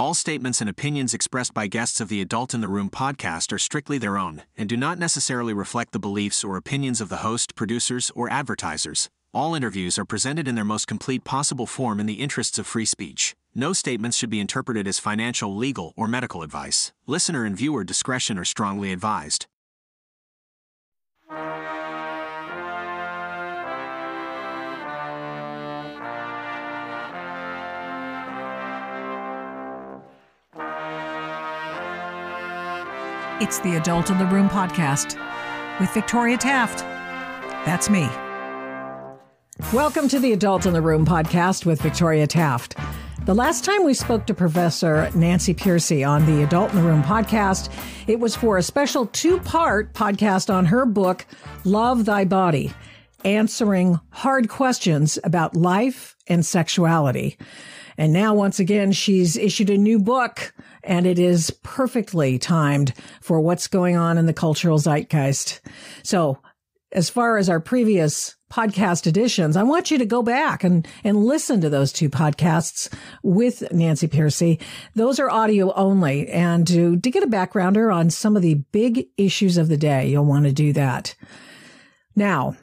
All statements and opinions expressed by guests of the Adult in the Room podcast are strictly their own and do not necessarily reflect the beliefs or opinions of the host, producers, or advertisers. All interviews are presented in their most complete possible form in the interests of free speech. No statements should be interpreted as financial, legal, or medical advice. Listener and viewer discretion are strongly advised. It's the Adult in the Room podcast with Victoria Taft. That's me. Welcome to the Adult in the Room podcast with Victoria Taft. The last time we spoke to Professor Nancy Pearcey on the Adult in the Room podcast, it was for a special two part podcast on her book, Love Thy Body, answering hard questions about life and sexuality. And now, once again, she's issued a new book and it is perfectly timed for what's going on in the cultural zeitgeist. So as far as our previous podcast editions, I want you to go back and, and listen to those two podcasts with Nancy Pearcey. Those are audio only. And to, to get a backgrounder on some of the big issues of the day, you'll want to do that. Now,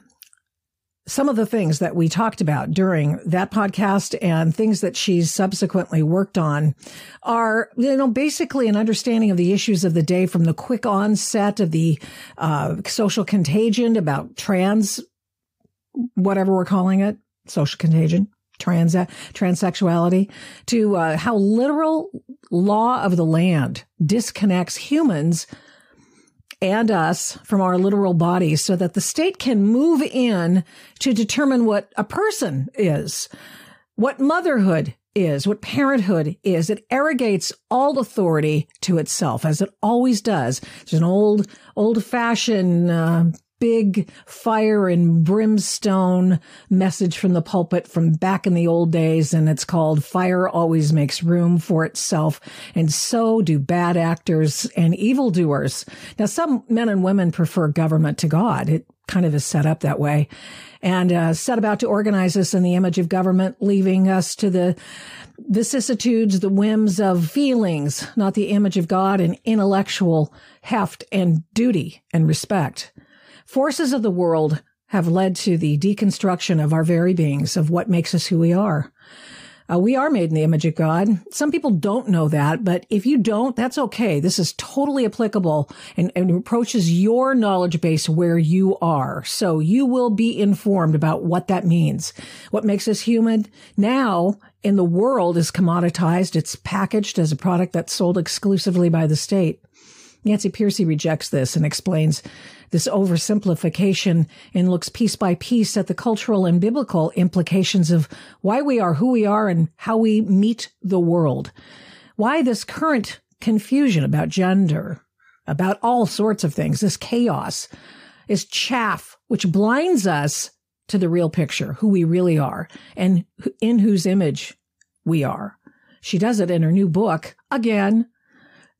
some of the things that we talked about during that podcast and things that she's subsequently worked on are, you know, basically an understanding of the issues of the day from the quick onset of the uh, social contagion about trans, whatever we're calling it, social contagion, trans transsexuality, to uh, how literal law of the land disconnects humans and us from our literal bodies so that the state can move in to determine what a person is, what motherhood is, what parenthood is. It arrogates all authority to itself, as it always does. There's an old, old fashioned uh, big fire and brimstone message from the pulpit from back in the old days. And it's called Fire Always Makes Room for Itself. And so do bad actors and evildoers. Now, some men and women prefer government to God. It kind of is set up that way and uh, set about to organize us in the image of government, leaving us to the vicissitudes, the whims of feelings, not the image of God and intellectual heft and duty and respect. Forces of the world have led to the deconstruction of our very beings, of what makes us who we are. Uh, we are made in the image of God. Some people don't know that, but if you don't, that's okay. This is totally applicable and, and approaches your knowledge base where you are. So you will be informed about what that means. What makes us human now in the world is commoditized. It's packaged as a product that's sold exclusively by the state. Nancy Pearcey rejects this and explains this oversimplification and looks piece by piece at the cultural and biblical implications of why we are who we are and how we meet the world. Why this current confusion about gender, about all sorts of things, this chaos is chaff, which blinds us to the real picture, who we really are and in whose image we are. She does it in her new book, again,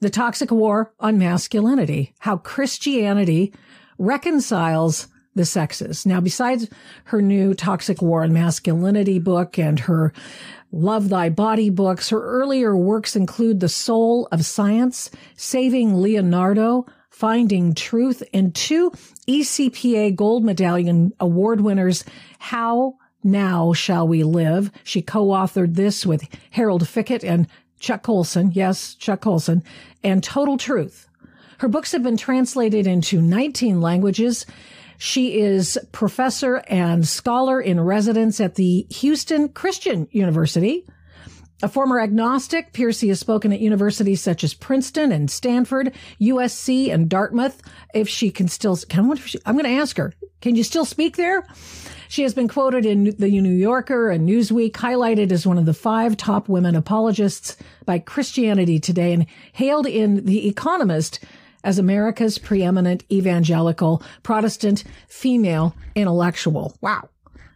The Toxic War on Masculinity, how Christianity reconciles the sexes. Now, besides her new Toxic War on Masculinity book and her Love Thy Body books, her earlier works include The Soul of Science, Saving Leonardo, Finding Truth, and two ECPA Gold Medallion Award winners, How Now Shall We Live. She co-authored this with Harold Fickett and Chuck Colson. Yes, Chuck Colson. And Total Truth. Her books have been translated into 19 languages. She is professor and scholar in residence at the Houston Christian University. A former agnostic, Pearcey has spoken at universities such as Princeton and Stanford, USC and Dartmouth. If she can still, can, I'm going to ask her, can you still speak there? She has been quoted in the New Yorker and Newsweek, highlighted as one of the five top women apologists by Christianity Today, and hailed in The Economist as America's preeminent evangelical Protestant female intellectual. Wow.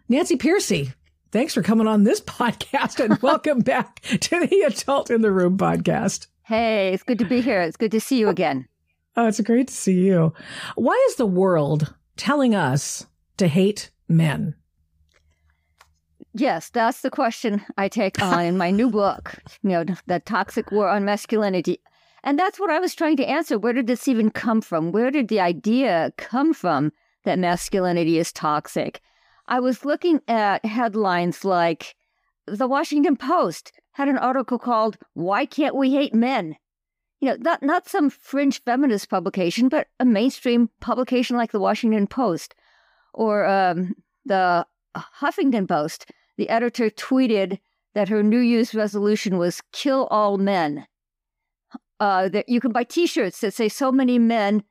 Nancy Pearcey, thanks for coming on this podcast and welcome back to the Adult in the Room podcast. Hey, it's good to be here. It's good to see you again. Oh, it's great to see you. Why is the world telling us to hate men? Yes, that's the question I take on in my new book, you know, The Toxic War on Masculinity. And that's what I was trying to answer. Where did this even come from? Where did the idea come from that masculinity is toxic? I was looking at headlines like The Washington Post had an article called Why Can't We Hate Men? You know, not, not some fringe feminist publication, but a mainstream publication like The Washington Post or um, the Huffington Post. The editor tweeted that her New Year's resolution was kill all men. Uh, that you can buy T-shirts that say "So many men,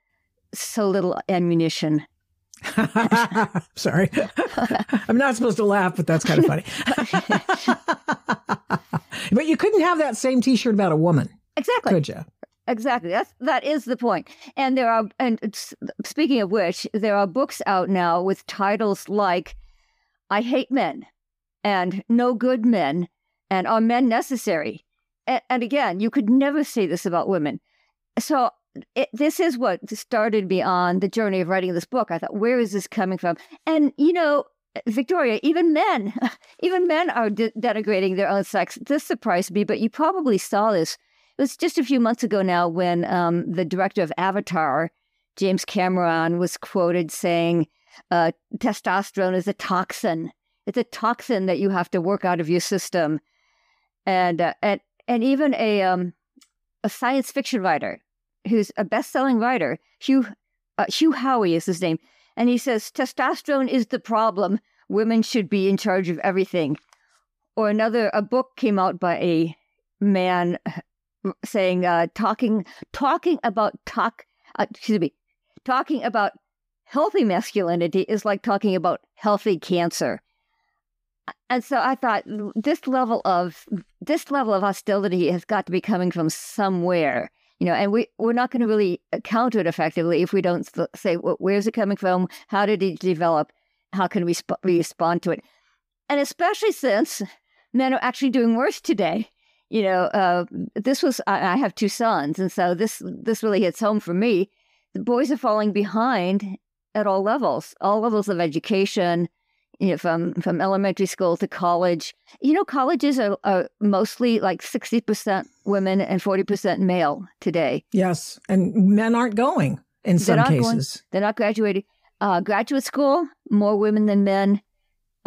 so little ammunition." Sorry, I'm not supposed to laugh, but that's kind of funny. but you couldn't have that same T-shirt about a woman, exactly? Could you? Exactly. That's that is the point. And there are and speaking of which, there are books out now with titles like "I Hate Men" and "No Good Men" and "Are Men Necessary?" And, and again, you could never say this about women. So it, this is what started me on the journey of writing this book. I thought, where is this coming from? And you know, Victoria, even men, even men are de- denigrating their own sex. This surprised me, but you probably saw this. It was just a few months ago now when um, the director of Avatar, James Cameron, was quoted saying, uh, "Testosterone is a toxin. It's a toxin that you have to work out of your system." And uh, and and even a um, a science fiction writer who's a best-selling writer, Hugh uh, Hugh Howey is his name, and he says testosterone is the problem. Women should be in charge of everything. Or another, a book came out by a man saying, uh, talking talking about talk, uh, excuse me, talking about healthy masculinity is like talking about healthy cancer and so I thought this level of this level of hostility has got to be coming from somewhere, you know. And we we're not going to really counter it effectively if we don't say well, where's it coming from, how did it develop, how can we sp- respond to it, and especially since men are actually doing worse today. You know, uh, this was I, I have two sons, and so this this really hits home for me. The boys are falling behind at all levels, all levels of education you know, from from elementary school to college. You know, colleges are, are mostly like sixty percent women and forty percent male today. Yes, and men aren't going in some cases. Going, they're not graduating. Uh, graduate school, more women than men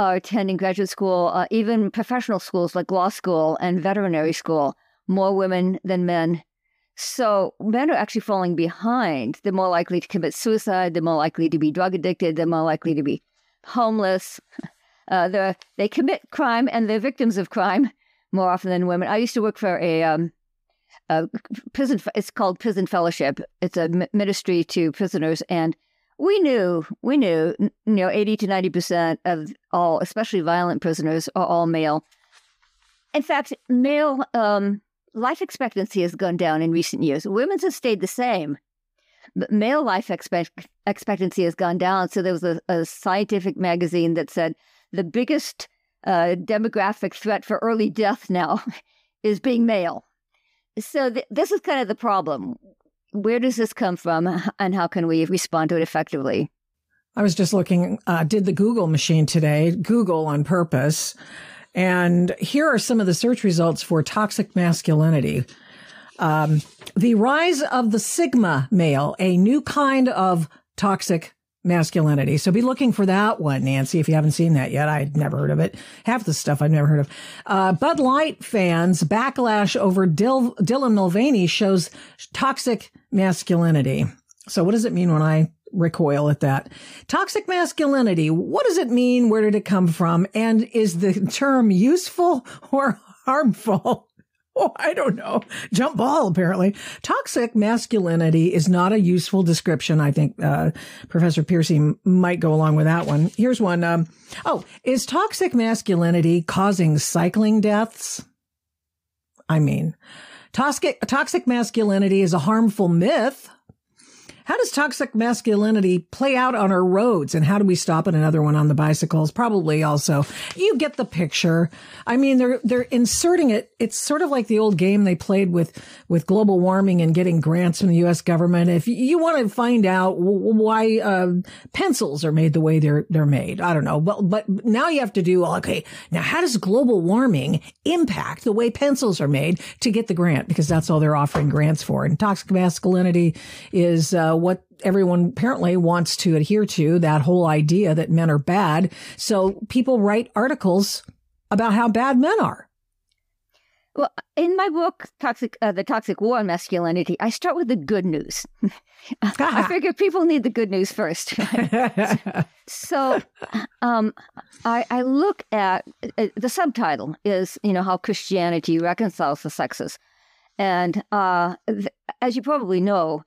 attending graduate school. Uh, even professional schools like law school and veterinary school, more women than men. So men are actually falling behind. They're more likely to commit suicide. They're more likely to be drug addicted. They're more likely to be homeless. Uh, they commit crime and they're victims of crime more often than women. I used to work for a, um, a prison. It's called Prison Fellowship. It's a ministry to prisoners, and we knew we knew you know eighty to ninety percent of all, especially violent prisoners, are all male. In fact, male um, life expectancy has gone down in recent years. Women's has stayed the same but male life expect- expectancy has gone down. So there was a, a scientific magazine that said the biggest uh, demographic threat for early death now is being male. So th- this is kind of the problem. Where does this come from, and how can we respond to it effectively? I was just looking, uh, did the Google machine today, Google on purpose. And here are some of the search results for toxic masculinity. Um, the rise of the Sigma male, a new kind of toxic masculinity. So be looking for that one, Nancy, if you haven't seen that yet. I'd never heard of it. Half the stuff I've never heard of. Uh, Bud Light fans backlash over Dil- Dylan Mulvaney shows toxic masculinity. So what does it mean when I recoil at that? Toxic masculinity. What does it mean? Where did it come from? And is the term useful or harmful? I don't know. Jump ball, apparently. Toxic masculinity is not a useful description. I think uh, Professor Pearcey might go along with that one. Here's one. Um, oh, is toxic masculinity causing cycling deaths? I mean, toxic, toxic masculinity is a harmful myth how does toxic masculinity play out on our roads and how do we stop it? Another one on the bicycles, probably also. You get the picture. I mean, they're, they're inserting it. It's sort of like the old game they played with, with global warming and getting grants from the U.S. government. If you want to find out why, uh, pencils are made the way they're, they're made, I don't know. But, but now you have to do, okay, now how does global warming impact the way pencils are made to get the grant? Because that's all they're offering grants for. And toxic masculinity is, uh, what everyone apparently wants to adhere to that whole idea that men are bad. So people write articles about how bad men are. Well, in my book, "Toxic: uh, The Toxic War on Masculinity," I start with the good news. I figure people need the good news first. so, um, I, I, look at uh, the subtitle is you know how Christianity reconciles the sexes, and uh, th- as you probably know,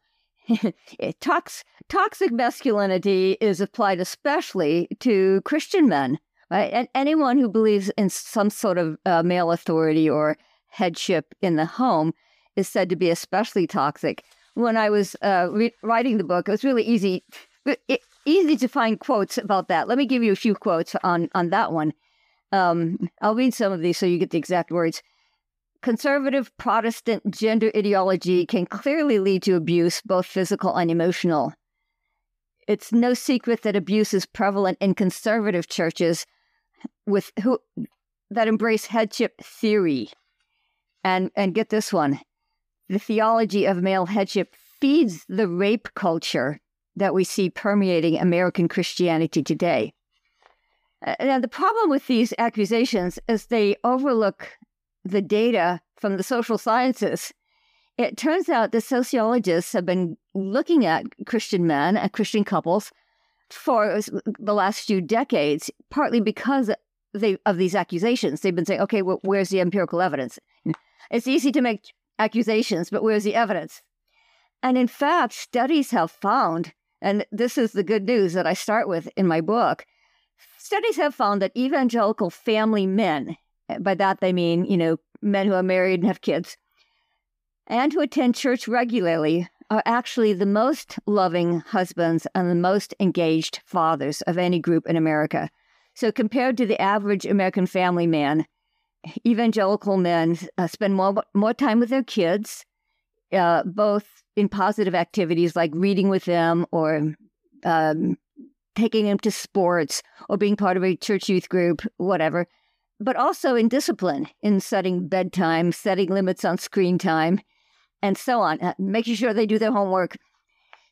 Tox- toxic masculinity is applied especially to Christian men, right? And anyone who believes in some sort of uh, male authority or headship in the home is said to be especially toxic. When I was uh, re- writing the book, it was really easy, easy to find quotes about that. Let me give you a few quotes on on that one. Um, I'll read some of these so you get the exact words. Conservative Protestant gender ideology can clearly lead to abuse, both physical and emotional. It's no secret that abuse is prevalent in conservative churches with who that embrace headship theory. And and get this one. The theology of male headship feeds the rape culture that we see permeating American Christianity today. Uh, now, the problem with these accusations is they overlook the data from the social sciences, it turns out that sociologists have been looking at Christian men and Christian couples for the last few decades, partly because they, of these accusations. They've been saying, okay, well, where's the empirical evidence? It's easy to make accusations, but where's the evidence? And in fact, studies have found, and this is the good news that I start with in my book studies have found that evangelical family men by that they mean, you know, men who are married and have kids, and who attend church regularly are actually the most loving husbands and the most engaged fathers of any group in America. So, compared to the average American family man, evangelical men uh, spend more, more time with their kids, uh, both in positive activities like reading with them or um, taking them to sports or being part of a church youth group, whatever but also in discipline, in setting bedtime, setting limits on screen time, and so on, uh, making sure they do their homework.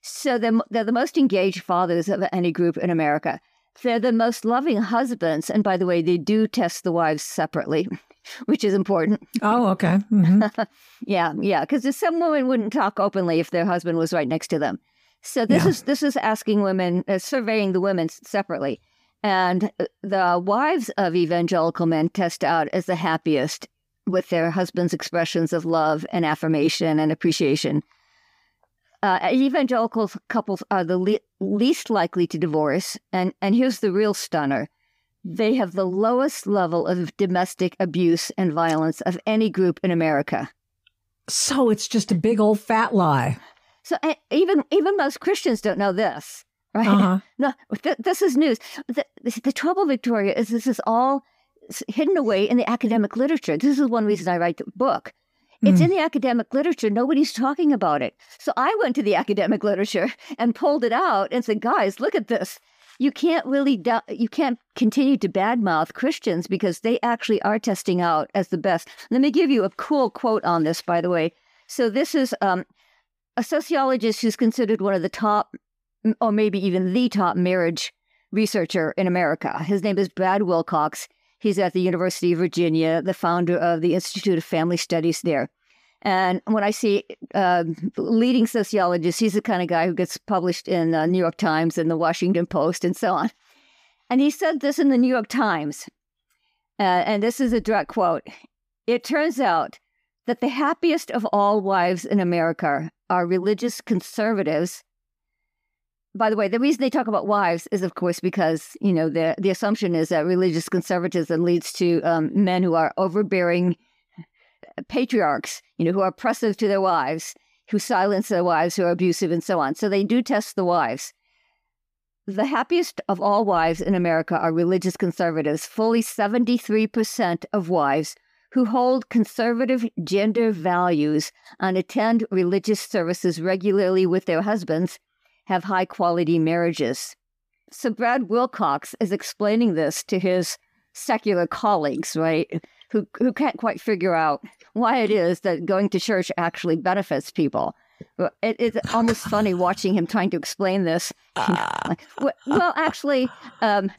So they're, they're the most engaged fathers of any group in America. They're the most loving husbands. And by the way, they do test the wives separately, which is important. Oh, okay. Mm-hmm. yeah, yeah. Because some women wouldn't talk openly if their husband was right next to them. So this yeah. is this is asking women, uh, surveying the women separately. And uh, the wives of evangelical men test out as the happiest with their husbands' expressions of love and affirmation and appreciation. Uh, evangelical couples are the le- least likely to divorce. And, and here's the real stunner they have the lowest level of domestic abuse and violence of any group in America. So it's just a big old fat lie. So even even most Christians don't know this right? Uh-huh. No, th- this is news. The, the trouble, Victoria, is this is all hidden away in the academic literature. This is one reason I write the book. It's mm. in the academic literature. Nobody's talking about it. So I went to the academic literature and pulled it out and said, guys, look at this. You can't really, do- you can't continue to badmouth Christians because they actually are testing out as the best. Let me give you a cool quote on this, by the way. So this is um, a sociologist who's considered one of the top or maybe even the top marriage researcher in America. His name is Brad Wilcox. He's at the University of Virginia, the founder of the Institute of Family Studies there. And when I see uh, leading sociologists, he's the kind of guy who gets published in the New York Times and the Washington Post and so on. And he said this in the New York Times, uh, and this is a direct quote. It turns out that the happiest of all wives in America are religious conservatives. By the way, the reason they talk about wives is, of course, because you know the the assumption is that religious conservatism leads to um, men who are overbearing patriarchs, you know, who are oppressive to their wives, who silence their wives, who are abusive, and so on. So they do test the wives. The happiest of all wives in America are religious conservatives. Fully 73% of wives who hold conservative gender values and attend religious services regularly with their husbands have high quality marriages. So Brad Wilcox is explaining this to his secular colleagues, right? Who who can't quite figure out why it is that going to church actually benefits people. It, it's almost funny watching him trying to explain this. well, actually, um,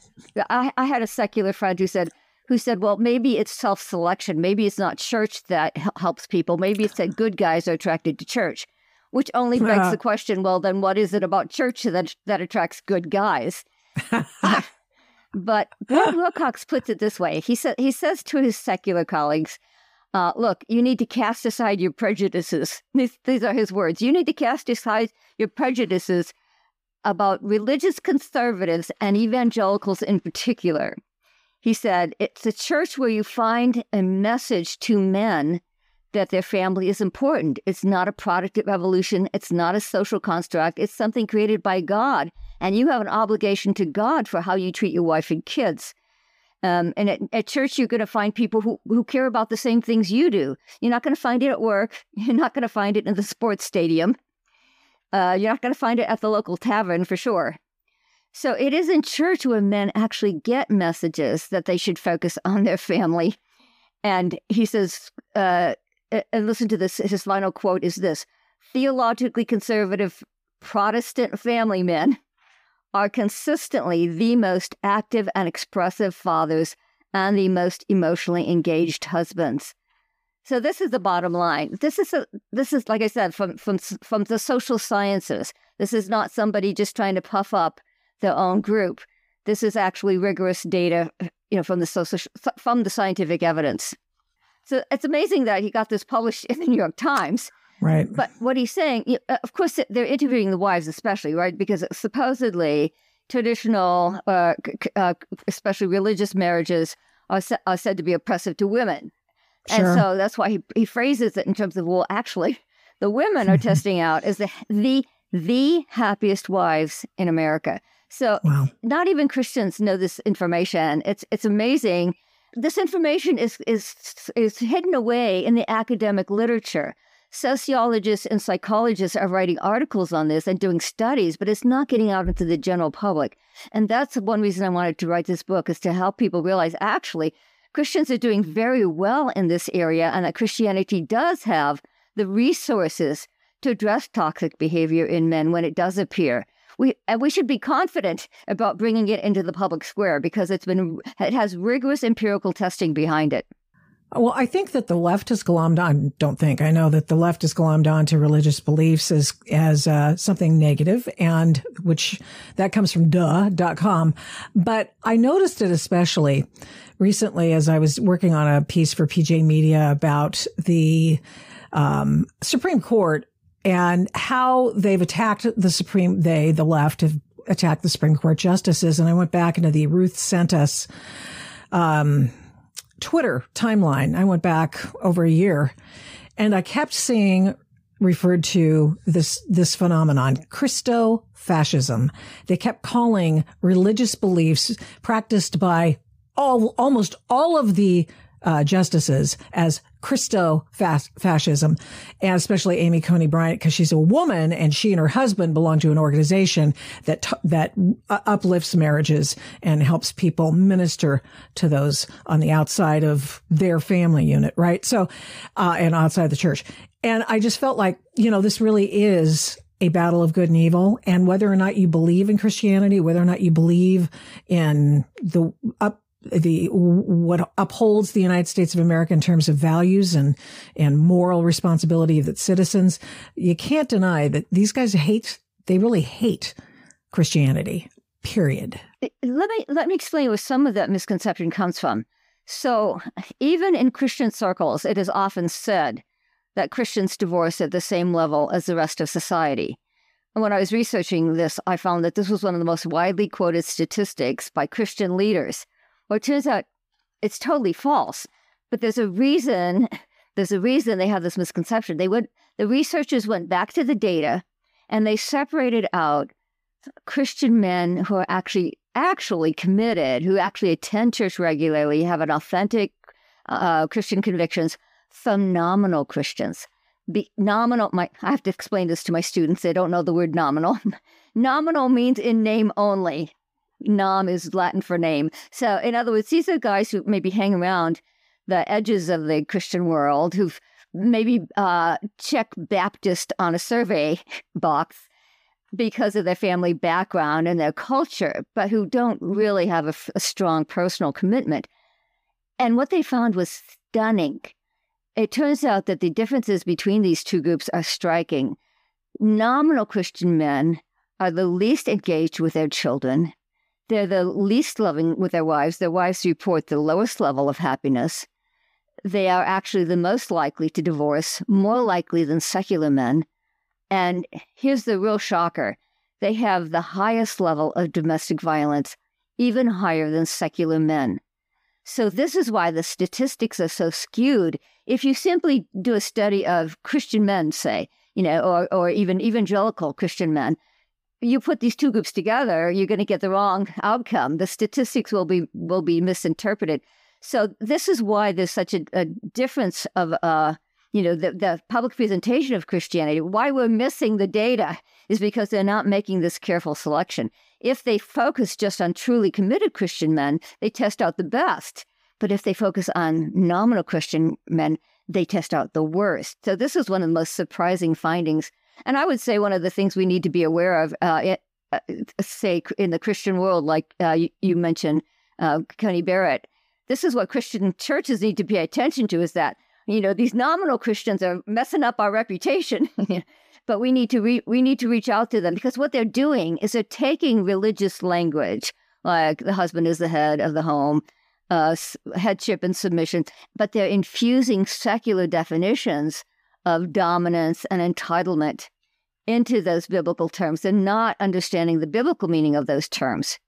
I, I had a secular friend who said, who said, well, maybe it's self selection. Maybe it's not church that helps people. Maybe it's that good guys are attracted to church, which only begs the question well, then what is it about church that, that attracts good guys? but Bill Wilcox puts it this way he, sa- he says to his secular colleagues, uh, look, you need to cast aside your prejudices. These, these are his words. You need to cast aside your prejudices about religious conservatives and evangelicals in particular. He said, It's a church where you find a message to men that their family is important. It's not a product of evolution, it's not a social construct, it's something created by God. And you have an obligation to God for how you treat your wife and kids. Um, and at, at, church, you're going to find people who, who care about the same things you do. You're not going to find it at work. You're not going to find it in the sports stadium. Uh, you're not going to find it at the local tavern for sure. So it is in church where men actually get messages that they should focus on their family. And he says, uh, and listen to this, his final quote is this theologically conservative Protestant family men are consistently the most active and expressive fathers and the most emotionally engaged husbands. So this is the bottom line. This is a, this is like I said from from from the social sciences. This is not somebody just trying to puff up their own group. This is actually rigorous data, you know, from the social, from the scientific evidence. So it's amazing that he got this published in the New York Times. Right. But what he's saying, uh, of course, they're interviewing the wives, especially, right? Because supposedly traditional, uh, uh, especially religious marriages, are, are said to be oppressive to women. Sure. And so that's why he, he phrases it in terms of, well, actually, the women are testing out as the, the the happiest wives in America. So wow. not even Christians know this information. It's it's amazing. This information is is is hidden away in the academic literature. Sociologists and psychologists are writing articles on this and doing studies, but it's not getting out into the general public. And that's one reason I wanted to write this book is to help people realize actually Christians are doing very well in this area and that Christianity does have the resources to address toxic behavior in men when it does appear we and we should be confident about bringing it into the public square because it's been it has rigorous empirical testing behind it. Well, I think that the left has glommed on. Don't think I know that the left has glommed on to religious beliefs as as uh, something negative, and which that comes from duh.com. But I noticed it especially recently as I was working on a piece for PJ Media about the um, Supreme Court and how they've attacked the Supreme, they, the left, have attacked the Supreme Court justices. And I went back into the Ruth sent us, um, Twitter timeline. I went back over a year and I kept seeing referred to this, this phenomenon, Christo fascism. They kept calling religious beliefs practiced by all, almost all of the uh, justices as Christo fascism, and especially Amy Coney Barrett because she's a woman and she and her husband belong to an organization that t- that uplifts marriages and helps people minister to those on the outside of their family unit, right? So, uh, and outside the church. And I just felt like, you know, this really is a battle of good and evil. And whether or not you believe in Christianity, whether or not you believe in the up the what upholds the United States of America in terms of values and and moral responsibility of its citizens. You can't deny that these guys hate. They really hate Christianity. Period. Let me let me explain where some of that misconception comes from. So, even in Christian circles, it is often said that Christians divorce at the same level as the rest of society. And when I was researching this, I found that this was one of the most widely quoted statistics by Christian leaders. Well, it turns out it's totally false, but there's a reason. There's a reason they have this misconception. They went, the researchers went back to the data, and they separated out Christian men who are actually actually committed, who actually attend church regularly, have an authentic uh, Christian convictions, phenomenal Christians. Be, nominal, my, I have to explain this to my students. They don't know the word nominal. nominal means in name only. Nom is Latin for name. So, in other words, these are guys who maybe hang around the edges of the Christian world, who've maybe uh, checked Baptist on a survey box because of their family background and their culture, but who don't really have a, a strong personal commitment. And what they found was stunning. It turns out that the differences between these two groups are striking. Nominal Christian men are the least engaged with their children. They're the least loving with their wives. Their wives report the lowest level of happiness. They are actually the most likely to divorce, more likely than secular men. And here's the real shocker they have the highest level of domestic violence, even higher than secular men. So, this is why the statistics are so skewed. If you simply do a study of Christian men, say, you know, or, or even evangelical Christian men, you put these two groups together, you're going to get the wrong outcome. The statistics will be will be misinterpreted. So this is why there's such a, a difference of uh, you know, the, the public presentation of Christianity. Why we're missing the data is because they're not making this careful selection. If they focus just on truly committed Christian men, they test out the best. But if they focus on nominal Christian men, they test out the worst. So this is one of the most surprising findings. And I would say one of the things we need to be aware of, uh, it, uh, say in the Christian world, like uh, you, you, mentioned, uh, Barrett, this is what Christian churches need to pay attention to: is that you know these nominal Christians are messing up our reputation. but we need to re- we need to reach out to them because what they're doing is they're taking religious language like the husband is the head of the home uh, headship and submission but they're infusing secular definitions of dominance and entitlement into those biblical terms and not understanding the biblical meaning of those terms.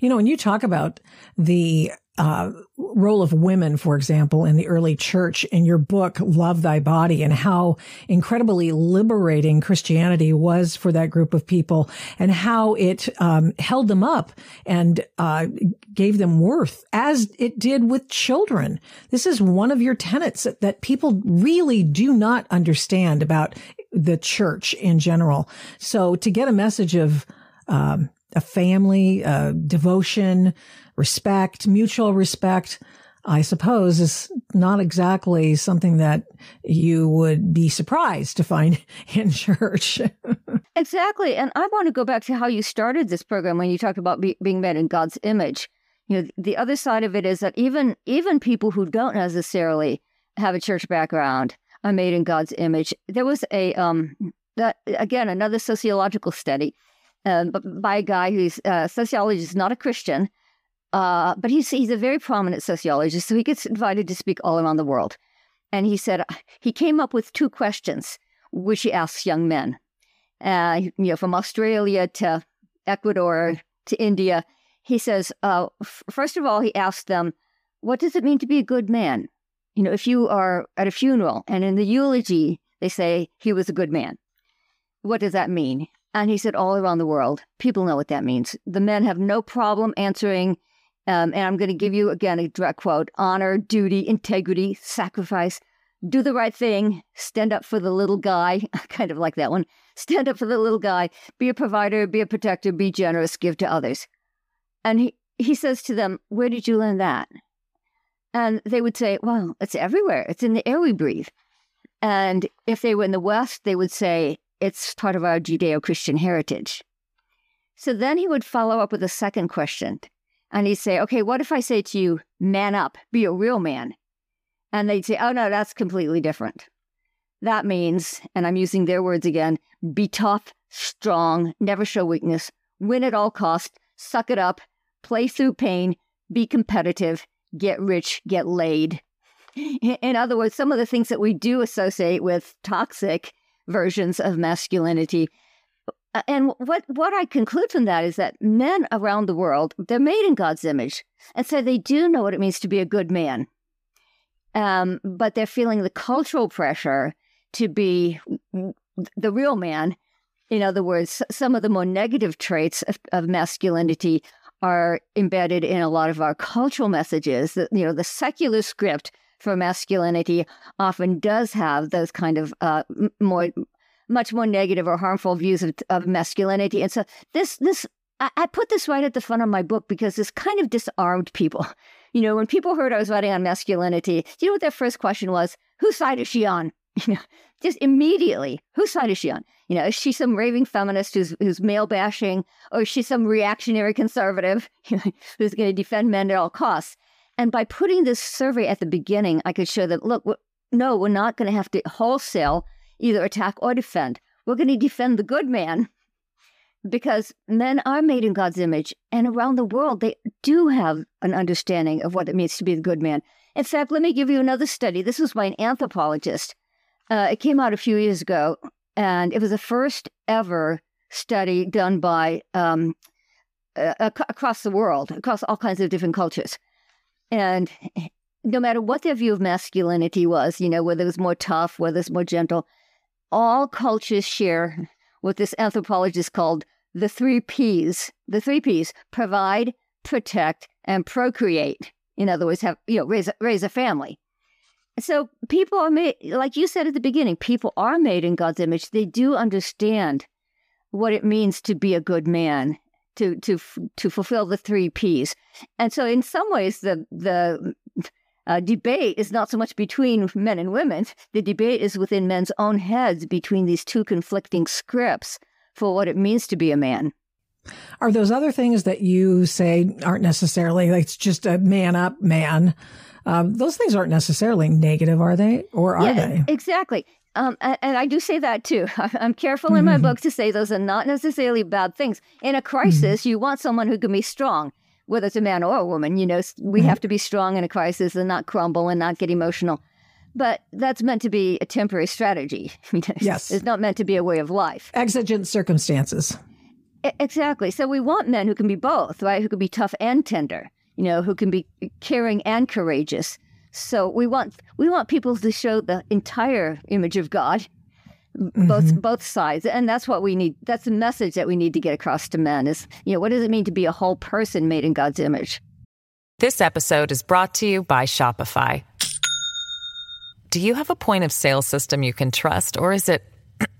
You know when you talk about the uh, role of women, for example, in the early church in your book, Love Thy Body, and how incredibly liberating Christianity was for that group of people and how it um, held them up and uh, gave them worth as it did with children. This is one of your tenets that, that people really do not understand about the church in general. So to get a message of um, a family, uh, devotion, respect, mutual respect, I suppose is not exactly something that you would be surprised to find in church. exactly. And I want to go back to how you started this program when you talked about be, being made in God's image. You know, the other side of it is that even even people who don't necessarily have a church background are made in God's image. There was a um that again another sociological study uh, by a guy who's a uh, sociologist, not a Christian, uh, but he's he's a very prominent sociologist, so he gets invited to speak all around the world. And he said he came up with two questions, which he asks young men, uh, you know, from Australia to Ecuador to India. He says, uh, f- first of all, he asks them, "What does it mean to be a good man?" You know, if you are at a funeral and in the eulogy they say he was a good man, what does that mean? And he said, all around the world, people know what that means. The men have no problem answering um, and I'm going to give you again a direct quote honor, duty, integrity, sacrifice, do the right thing, stand up for the little guy. kind of like that one. Stand up for the little guy, be a provider, be a protector, be generous, give to others. And he, he says to them, Where did you learn that? And they would say, Well, it's everywhere. It's in the air we breathe. And if they were in the West, they would say, It's part of our Judeo Christian heritage. So then he would follow up with a second question and he'd say, okay, what if I say to you, man up, be a real man? And they'd say, oh, no, that's completely different. That means, and I'm using their words again, be tough, strong, never show weakness, win at all costs, suck it up, play through pain, be competitive, get rich, get laid. In other words, some of the things that we do associate with toxic versions of masculinity. Uh, and what, what I conclude from that is that men around the world, they're made in God's image. And so they do know what it means to be a good man. Um, but they're feeling the cultural pressure to be the real man. In other words, some of the more negative traits of, of masculinity are embedded in a lot of our cultural messages. That you know, the secular script for masculinity often does have those kind of uh, more, much more negative or harmful views of, of masculinity. And so this, this, I, I put this right at the front of my book because this kind of disarmed people. You know, when people heard I was writing on masculinity, do you know what their first question was? Whose side is she on? You know, just immediately, whose side is she on? You know, is she some raving feminist who's who's male bashing, or is she some reactionary conservative who's going to defend men at all costs? And by putting this survey at the beginning, I could show them, look, we're, no, we're not going to have to wholesale either attack or defend. We're going to defend the good man because men are made in God's image, and around the world, they do have an understanding of what it means to be the good man. In fact, let me give you another study. This was by an anthropologist. Uh, it came out a few years ago, and it was the first ever study done by um, uh, across the world, across all kinds of different cultures. And no matter what their view of masculinity was, you know, whether it was more tough, whether it's more gentle, all cultures share what this anthropologist called the three P's. The three P's provide, protect, and procreate. In other words, have you know, raise raise a family. So people are made, like you said at the beginning, people are made in God's image. They do understand what it means to be a good man, to to to fulfill the three P's. And so, in some ways, the the uh, debate is not so much between men and women. The debate is within men's own heads between these two conflicting scripts for what it means to be a man. Are those other things that you say aren't necessarily like it's just a man up man? Um, those things aren't necessarily negative, are they? Or are yeah, they? Exactly. Um, and, and, I do say that too. I'm careful in my mm-hmm. book to say those are not necessarily bad things. In a crisis, mm-hmm. you want someone who can be strong, whether it's a man or a woman. You know, we mm-hmm. have to be strong in a crisis and not crumble and not get emotional. But that's meant to be a temporary strategy. yes. It's not meant to be a way of life. Exigent circumstances. exactly. So we want men who can be both, right? Who can be tough and tender you know, who can be caring and courageous. So we want we want people to show the entire image of God, mm-hmm. both both sides, and that's what we need. That's the message that we need to get across to men. Is you know, what does it mean to be a whole person made in God's image? This episode is brought to you by Shopify. Do you have a point of sale system you can trust, or is it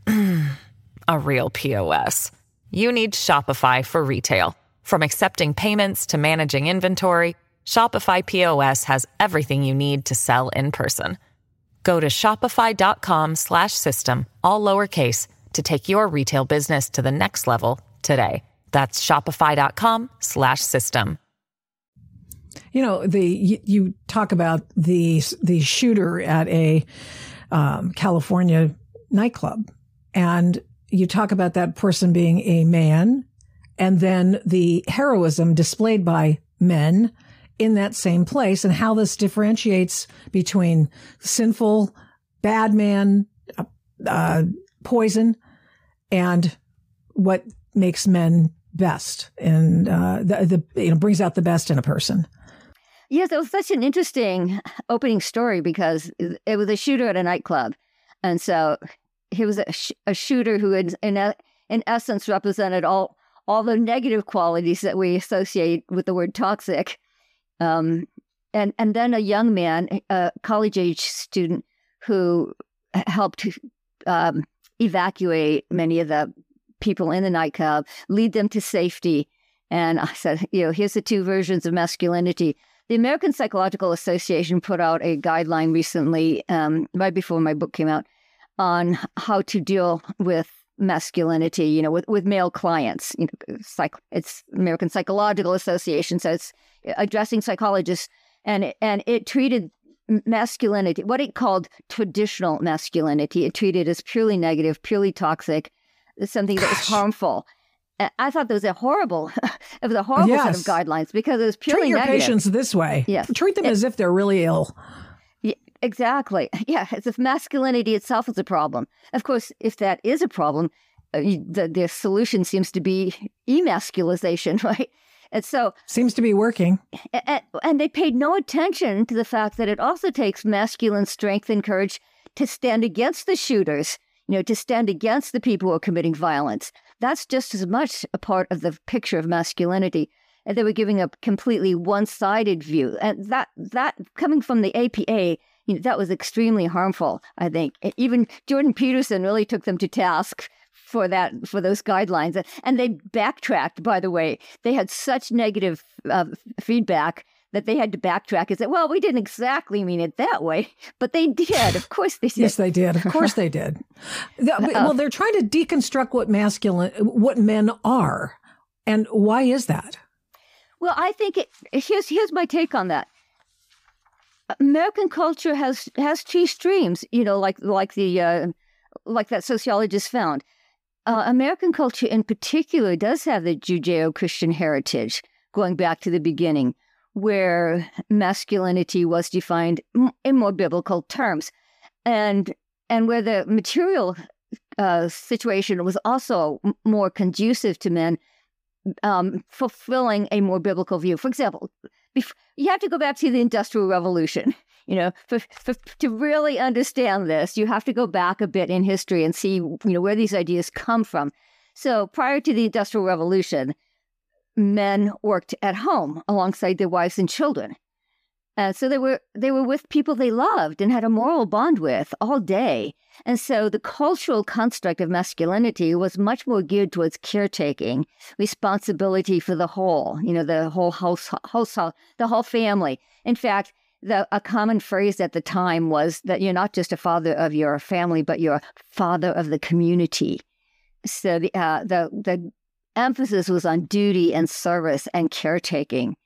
a real POS? You need Shopify for retail. From accepting payments to managing inventory, Shopify POS has everything you need to sell in person. Go to shopify.com slash system, all lowercase to take your retail business to the next level today. That's shopify.com slash system. You know, the you, you, talk about the the shooter at a um, California nightclub, and you talk about that person being a man and then the heroism displayed by men in that same place and how this differentiates between sinful, bad man, uh, uh, poison, and what makes men best and uh, the, the you know brings out the best in a person. Yes, it was such an interesting opening story because it was a shooter at a nightclub, and so he was a, sh- a shooter who, in, in, in essence, represented all all the negative qualities that we associate with the word toxic. Um, and and then a young man, a college age student, who helped um, evacuate many of the people in the nightclub, lead them to safety. And I said, you know, here's the two versions of masculinity. The American Psychological Association put out a guideline recently, um, right before my book came out, on how to deal with masculinity, you know, with, with male clients. You know, psych, it's American Psychological Association, so it's addressing psychologists, and it, and it treated masculinity, what it called traditional masculinity, it treated as purely negative, purely toxic, something that was harmful. I thought that was a horrible, it was a horrible yes. set of guidelines because it was purely Treat your negative. patients this way. Yes. Treat them it, as if they're really ill. Exactly. Yeah, as if masculinity itself is a problem. Of course, if that is a problem, uh, the, the solution seems to be emasculization, right? And so seems to be working. And, and they paid no attention to the fact that it also takes masculine strength and courage to stand against the shooters, you know, to stand against the people who are committing violence. That's just as much a part of the picture of masculinity. And they were giving a completely one-sided view. And that that coming from the APA, you know, that was extremely harmful, I think. Even Jordan Peterson really took them to task for that for those guidelines and they backtracked by the way. They had such negative uh, feedback that they had to backtrack and say well we didn't exactly mean it that way but they did. Of course they did. yes they did. Of course they did. Well they're trying to deconstruct what masculine what men are and why is that? Well i think it here's here's my take on that american culture has has two streams you know like like the uh, like that sociologist found uh, American culture in particular does have the Judeo Christian heritage going back to the beginning, where masculinity was defined in more biblical terms. And, and where the material uh, situation was also more conducive to men um, fulfilling a more biblical view. For example, you have to go back to the Industrial Revolution. You know, for, for, to really understand this, you have to go back a bit in history and see, you know, where these ideas come from. So prior to the Industrial Revolution, men worked at home alongside their wives and children. And so they were they were with people they loved and had a moral bond with all day. And so the cultural construct of masculinity was much more geared towards caretaking, responsibility for the whole, you know, the whole house, household, the whole family. In fact, the, a common phrase at the time was that you're not just a father of your family, but you're a father of the community. So the uh, the the emphasis was on duty and service and caretaking.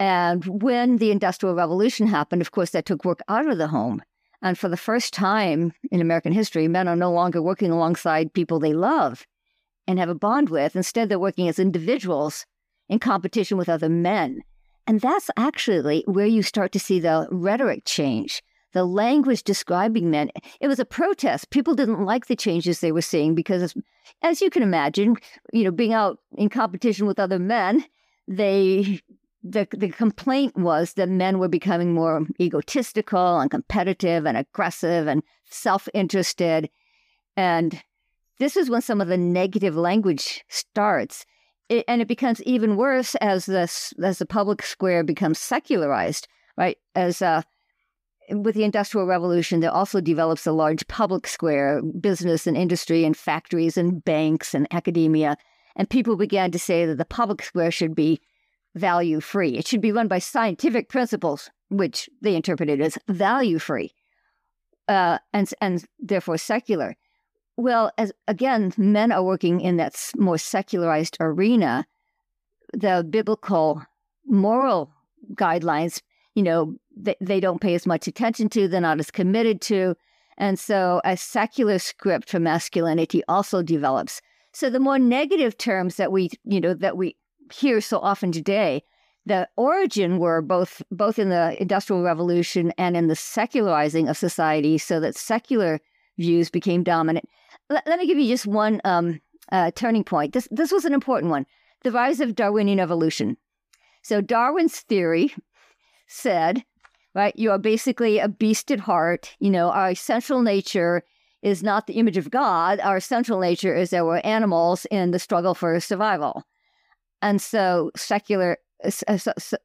And when the Industrial Revolution happened, of course, that took work out of the home. And for the first time in American history, men are no longer working alongside people they love and have a bond with. Instead, they're working as individuals in competition with other men. And that's actually where you start to see the rhetoric change, the language describing men. It was a protest. People didn't like the changes they were seeing because, as you can imagine, you know, being out in competition with other men, they the the complaint was that men were becoming more egotistical and competitive and aggressive and self-interested. And this is when some of the negative language starts. It, and it becomes even worse as the as the public square becomes secularized, right? As uh, with the Industrial Revolution, there also develops a large public square, business and industry and factories and banks and academia, and people began to say that the public square should be value free. It should be run by scientific principles, which they interpreted as value free, uh, and and therefore secular. Well, as again, men are working in that more secularized arena. The biblical moral guidelines, you know, they, they don't pay as much attention to, they're not as committed to. And so a secular script for masculinity also develops. So the more negative terms that we, you know, that we hear so often today, the origin were both both in the industrial revolution and in the secularizing of society so that secular views became dominant let, let me give you just one um, uh, turning point. This this was an important one: the rise of Darwinian evolution. So Darwin's theory said, right, you are basically a beast at heart. You know, our essential nature is not the image of God. Our essential nature is that we're animals in the struggle for survival. And so secular, uh, so, so,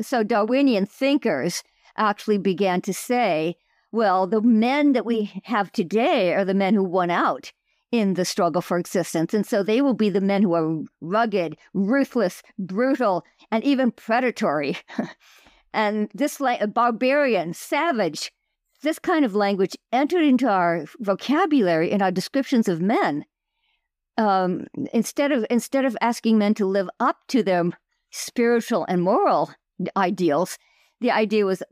so Darwinian thinkers actually began to say well, the men that we have today are the men who won out in the struggle for existence. And so they will be the men who are rugged, ruthless, brutal, and even predatory. and this like barbarian, savage, this kind of language entered into our vocabulary in our descriptions of men. Um, instead of instead of asking men to live up to their spiritual and moral ideals, the idea was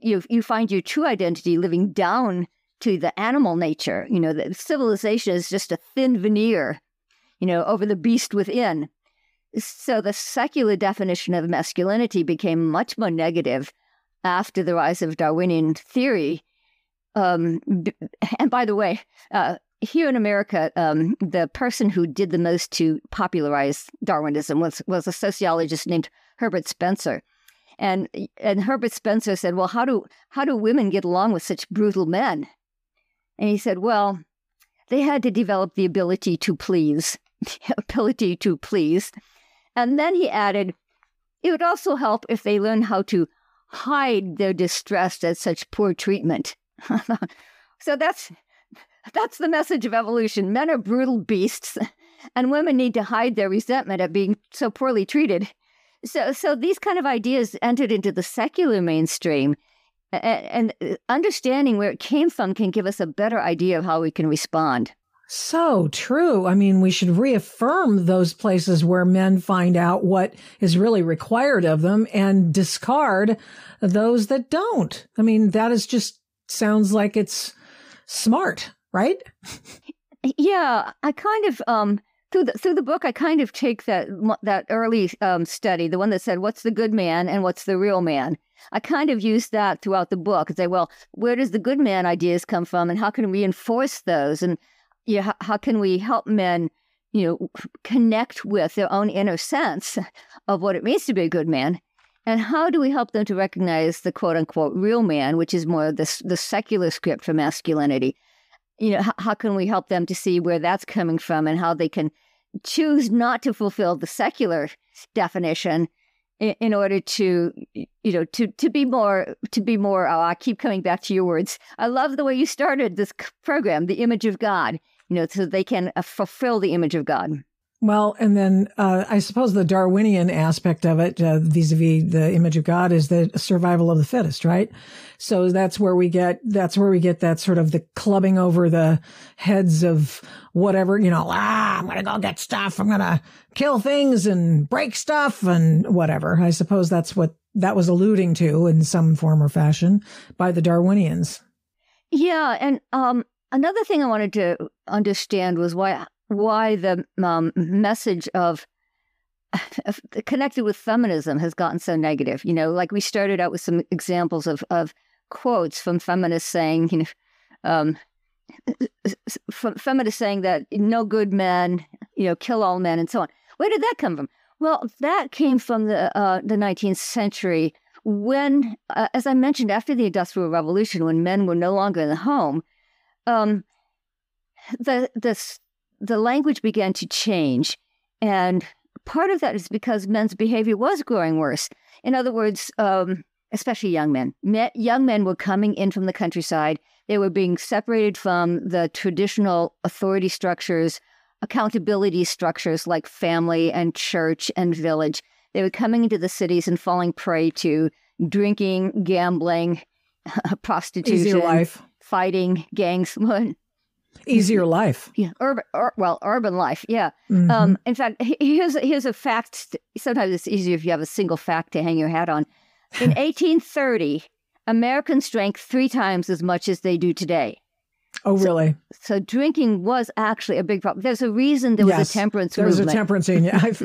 you you find your true identity living down to the animal nature. You know, the civilization is just a thin veneer, you know, over the beast within. So the secular definition of masculinity became much more negative after the rise of Darwinian theory. Um, and by the way, uh, here in America, um, the person who did the most to popularize Darwinism was was a sociologist named Herbert Spencer. And and Herbert Spencer said, "Well, how do how do women get along with such brutal men?" And he said, "Well, they had to develop the ability to please, the ability to please." And then he added, "It would also help if they learned how to hide their distress at such poor treatment." so that's that's the message of evolution. Men are brutal beasts, and women need to hide their resentment at being so poorly treated. So, so these kind of ideas entered into the secular mainstream, and, and understanding where it came from can give us a better idea of how we can respond. So true. I mean, we should reaffirm those places where men find out what is really required of them and discard those that don't. I mean, that is just sounds like it's smart, right? Yeah, I kind of um through the through the book, I kind of take that that early um, study, the one that said what's the good man and what's the real man. I kind of use that throughout the book and say, well, where does the good man ideas come from, and how can we enforce those, and you know, how, how can we help men, you know, connect with their own inner sense of what it means to be a good man, and how do we help them to recognize the quote unquote real man, which is more the the secular script for masculinity. You know, how, how can we help them to see where that's coming from and how they can choose not to fulfill the secular definition in, in order to you know to to be more to be more oh, i keep coming back to your words. I love the way you started this program the image of god you know so they can uh, fulfill the image of god well, and then uh, I suppose the Darwinian aspect of it, uh, vis-a-vis the image of God, is the survival of the fittest, right? So that's where we get that's where we get that sort of the clubbing over the heads of whatever, you know. Ah, I'm gonna go get stuff. I'm gonna kill things and break stuff and whatever. I suppose that's what that was alluding to in some form or fashion by the Darwinians. Yeah, and um, another thing I wanted to understand was why why the um, message of connected with feminism has gotten so negative. You know, like we started out with some examples of of quotes from feminists saying, you know, um, feminists saying that no good men, you know, kill all men, and so on. Where did that come from? Well, that came from the uh, the 19th century when, uh, as I mentioned, after the Industrial Revolution, when men were no longer in the home, um, the the the language began to change. And part of that is because men's behavior was growing worse. In other words, um, especially young men. young men were coming in from the countryside. They were being separated from the traditional authority structures, accountability structures like family and church and village. They were coming into the cities and falling prey to drinking, gambling, prostitution, fighting, gangs easier life. Yeah, urban, ur, well, urban life. Yeah. Mm-hmm. Um, in fact, here's here's a fact. Sometimes it's easier if you have a single fact to hang your hat on. In 1830, Americans drank three times as much as they do today. Oh, really? So, so, drinking was actually a big problem. There's a reason there was a temperance there movement. was a temperance yeah,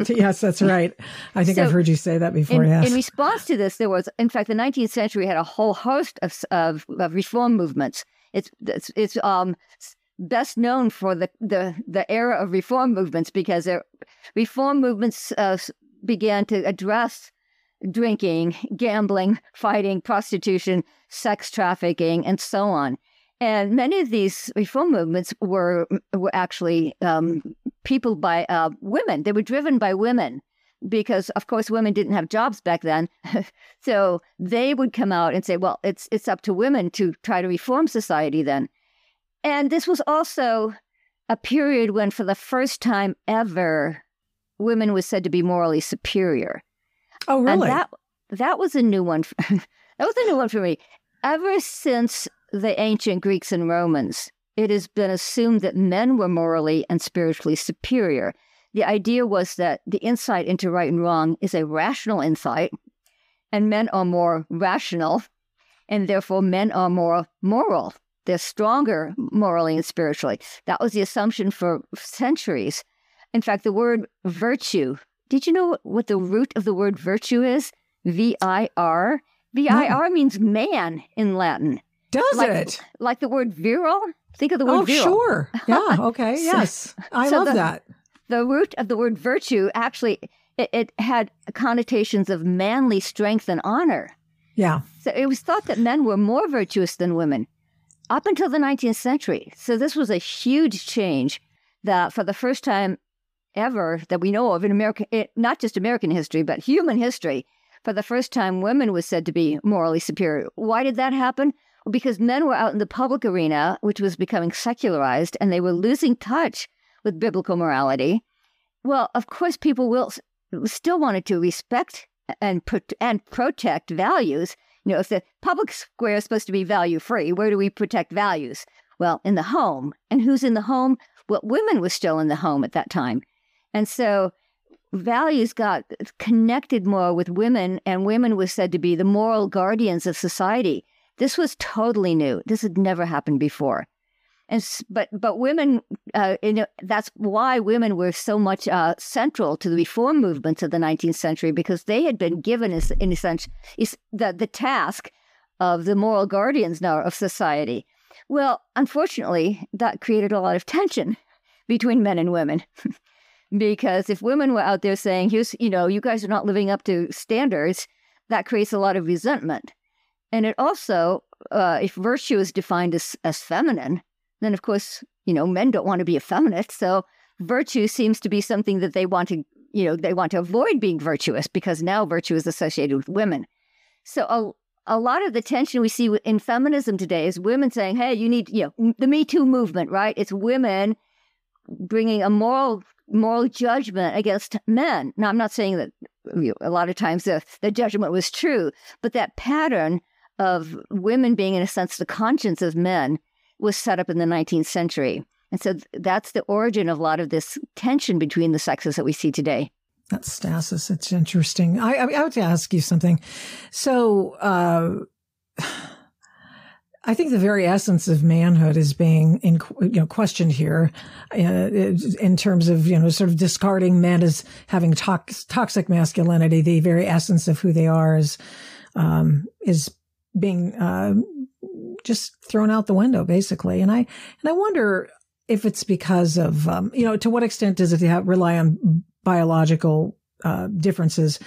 yes, that's right. I think so I've heard you say that before. In, yes. in response to this, there was, in fact, the 19th century had a whole host of, of, of reform movements. It's, it's, it's um, best known for the, the, the era of reform movements because reform movements uh, began to address drinking, gambling, fighting, prostitution, sex trafficking, and so on. And many of these reform movements were were actually um, people by uh, women. They were driven by women because, of course, women didn't have jobs back then. so they would come out and say, "Well, it's it's up to women to try to reform society." Then, and this was also a period when, for the first time ever, women was said to be morally superior. Oh, really? And that that was a new one. For, that was a new one for me. Ever since the ancient Greeks and Romans, it has been assumed that men were morally and spiritually superior. The idea was that the insight into right and wrong is a rational insight, and men are more rational, and therefore men are more moral. They're stronger morally and spiritually. That was the assumption for centuries. In fact, the word virtue, did you know what the root of the word virtue is? V I R vir means man in Latin. Does like, it? Like the word virile? Think of the word oh, virile. sure. Yeah. Okay. So- yes. I so love the- that. The root of the word virtue actually it, it had connotations of manly strength and honor. Yeah. So it was thought that men were more virtuous than women up until the 19th century. So this was a huge change that for the first time ever that we know of in American, eh, not just American history, but human history, for the first time, women was said to be morally superior. Why did that happen? Because men were out in the public arena, which was becoming secularized, and they were losing touch with biblical morality. Well, of course, people will still wanted to respect and pro- and protect values. You know, if the public square is supposed to be value free, where do we protect values? Well, in the home. And who's in the home? Well, women were still in the home at that time. And so values got connected more with women, and women were said to be the moral guardians of society. This was totally new. This had never happened before. And but but women, uh, you know, that's why women were so much uh, central to the reform movements of the 19th century because they had been given, in a sense, is the the task of the moral guardians now of society. Well, unfortunately, that created a lot of tension between men and women. because if women were out there saying, here's, you know, you guys are not living up to standards, that creates a lot of resentment. And it also, uh, if virtue is defined as, as feminine, then of course, you know, men don't want to be effeminate. So virtue seems to be something that they want to, you know, they want to avoid being virtuous because now virtue is associated with women. So a, a lot of the tension we see in feminism today is women saying, hey, you need, you know, the Me Too movement, right? It's women bringing a moral moral judgment against men. Now, I'm not saying that you know, a lot of times the, the judgment was true, but that pattern of women being, in a sense, the conscience of men was set up in the 19th century. And so that's the origin of a lot of this tension between the sexes that we see today. That's stasis. It's interesting. I, I, I have to ask you something. So, uh, I think the very essence of manhood is being in, you know, questioned here, uh, in terms of you know sort of discarding men as having tox- toxic masculinity. The very essence of who they are is um, is being uh, just thrown out the window, basically. And I and I wonder if it's because of um, you know to what extent does it have, rely on biological uh, differences.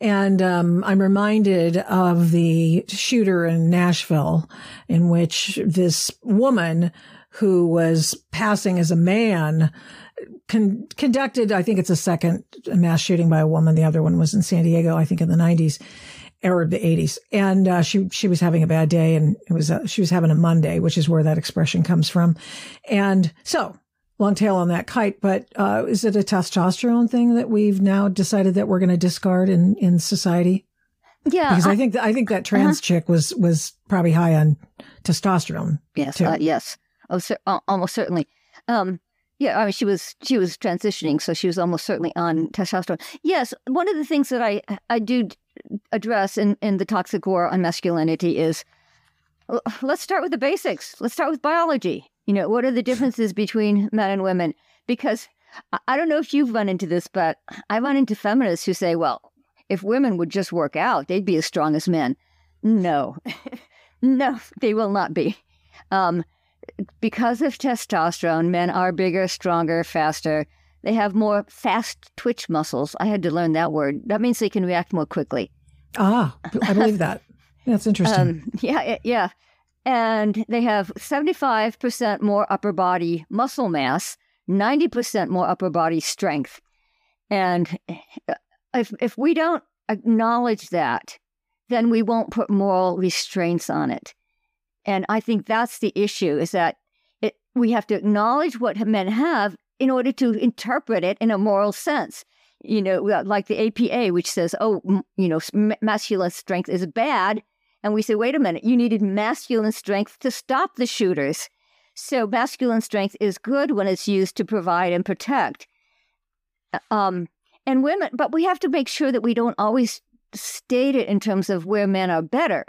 And um, I'm reminded of the shooter in Nashville, in which this woman who was passing as a man con- conducted, I think it's a second mass shooting by a woman. The other one was in San Diego, I think in the 90s or the 80s. And uh, she she was having a bad day, and it was a, she was having a Monday, which is where that expression comes from. And so long tail on that kite, but uh, is it a testosterone thing that we've now decided that we're going to discard in in society? Yeah, Because I, think I think that trans chick was was probably high on testosterone. Yes, uh, yes. Oh, al- almost certainly. Um, yeah, I mean, she was she was transitioning, so she was almost certainly on testosterone. Yes, one of the things that I I do address in in the toxic war on masculinity is let's start with the basics. Let's start with biology. You know, what are the differences between men and women? Because I- don't know if you've run into this, but I run into feminists who say, well, if women would just work out, they'd be as strong as men. No, no, they will not be. Um, because of testosterone, men are bigger, stronger, faster. They have more fast twitch muscles. I had to learn that word. That means they can react more quickly. Ah, I believe that. That's interesting. Um, yeah, yeah. And they have 75% more upper body muscle mass, 90% more upper body strength. And if, if we don't acknowledge that, then we won't put moral restraints on it. And I think that's the issue is that it, we have to acknowledge what men have in order to interpret it in a moral sense. You know, like the APA, which says, oh, you know, masculine strength is bad. And we say, wait a minute, you needed masculine strength to stop the shooters. So masculine strength is good when it's used to provide and protect. Um, and women, but we have to make sure that we don't always state it in terms of where men are better.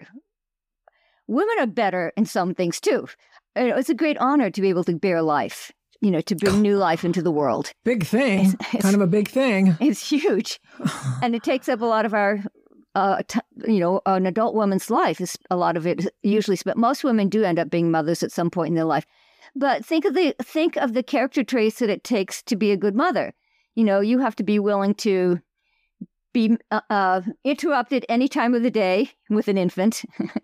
Women are better in some things too. Uh, It's a great honor to be able to bear life, you know, to bring new life into the world. big thing, it's- kind of a big thing. It's huge. and it takes up a lot of our uh, t- you know, an adult woman's life is a lot of it usually spent. Most women do end up being mothers at some point in their life, but think of the think of the character traits that it takes to be a good mother. You know, you have to be willing to be uh, uh, interrupted any time of the day with an infant.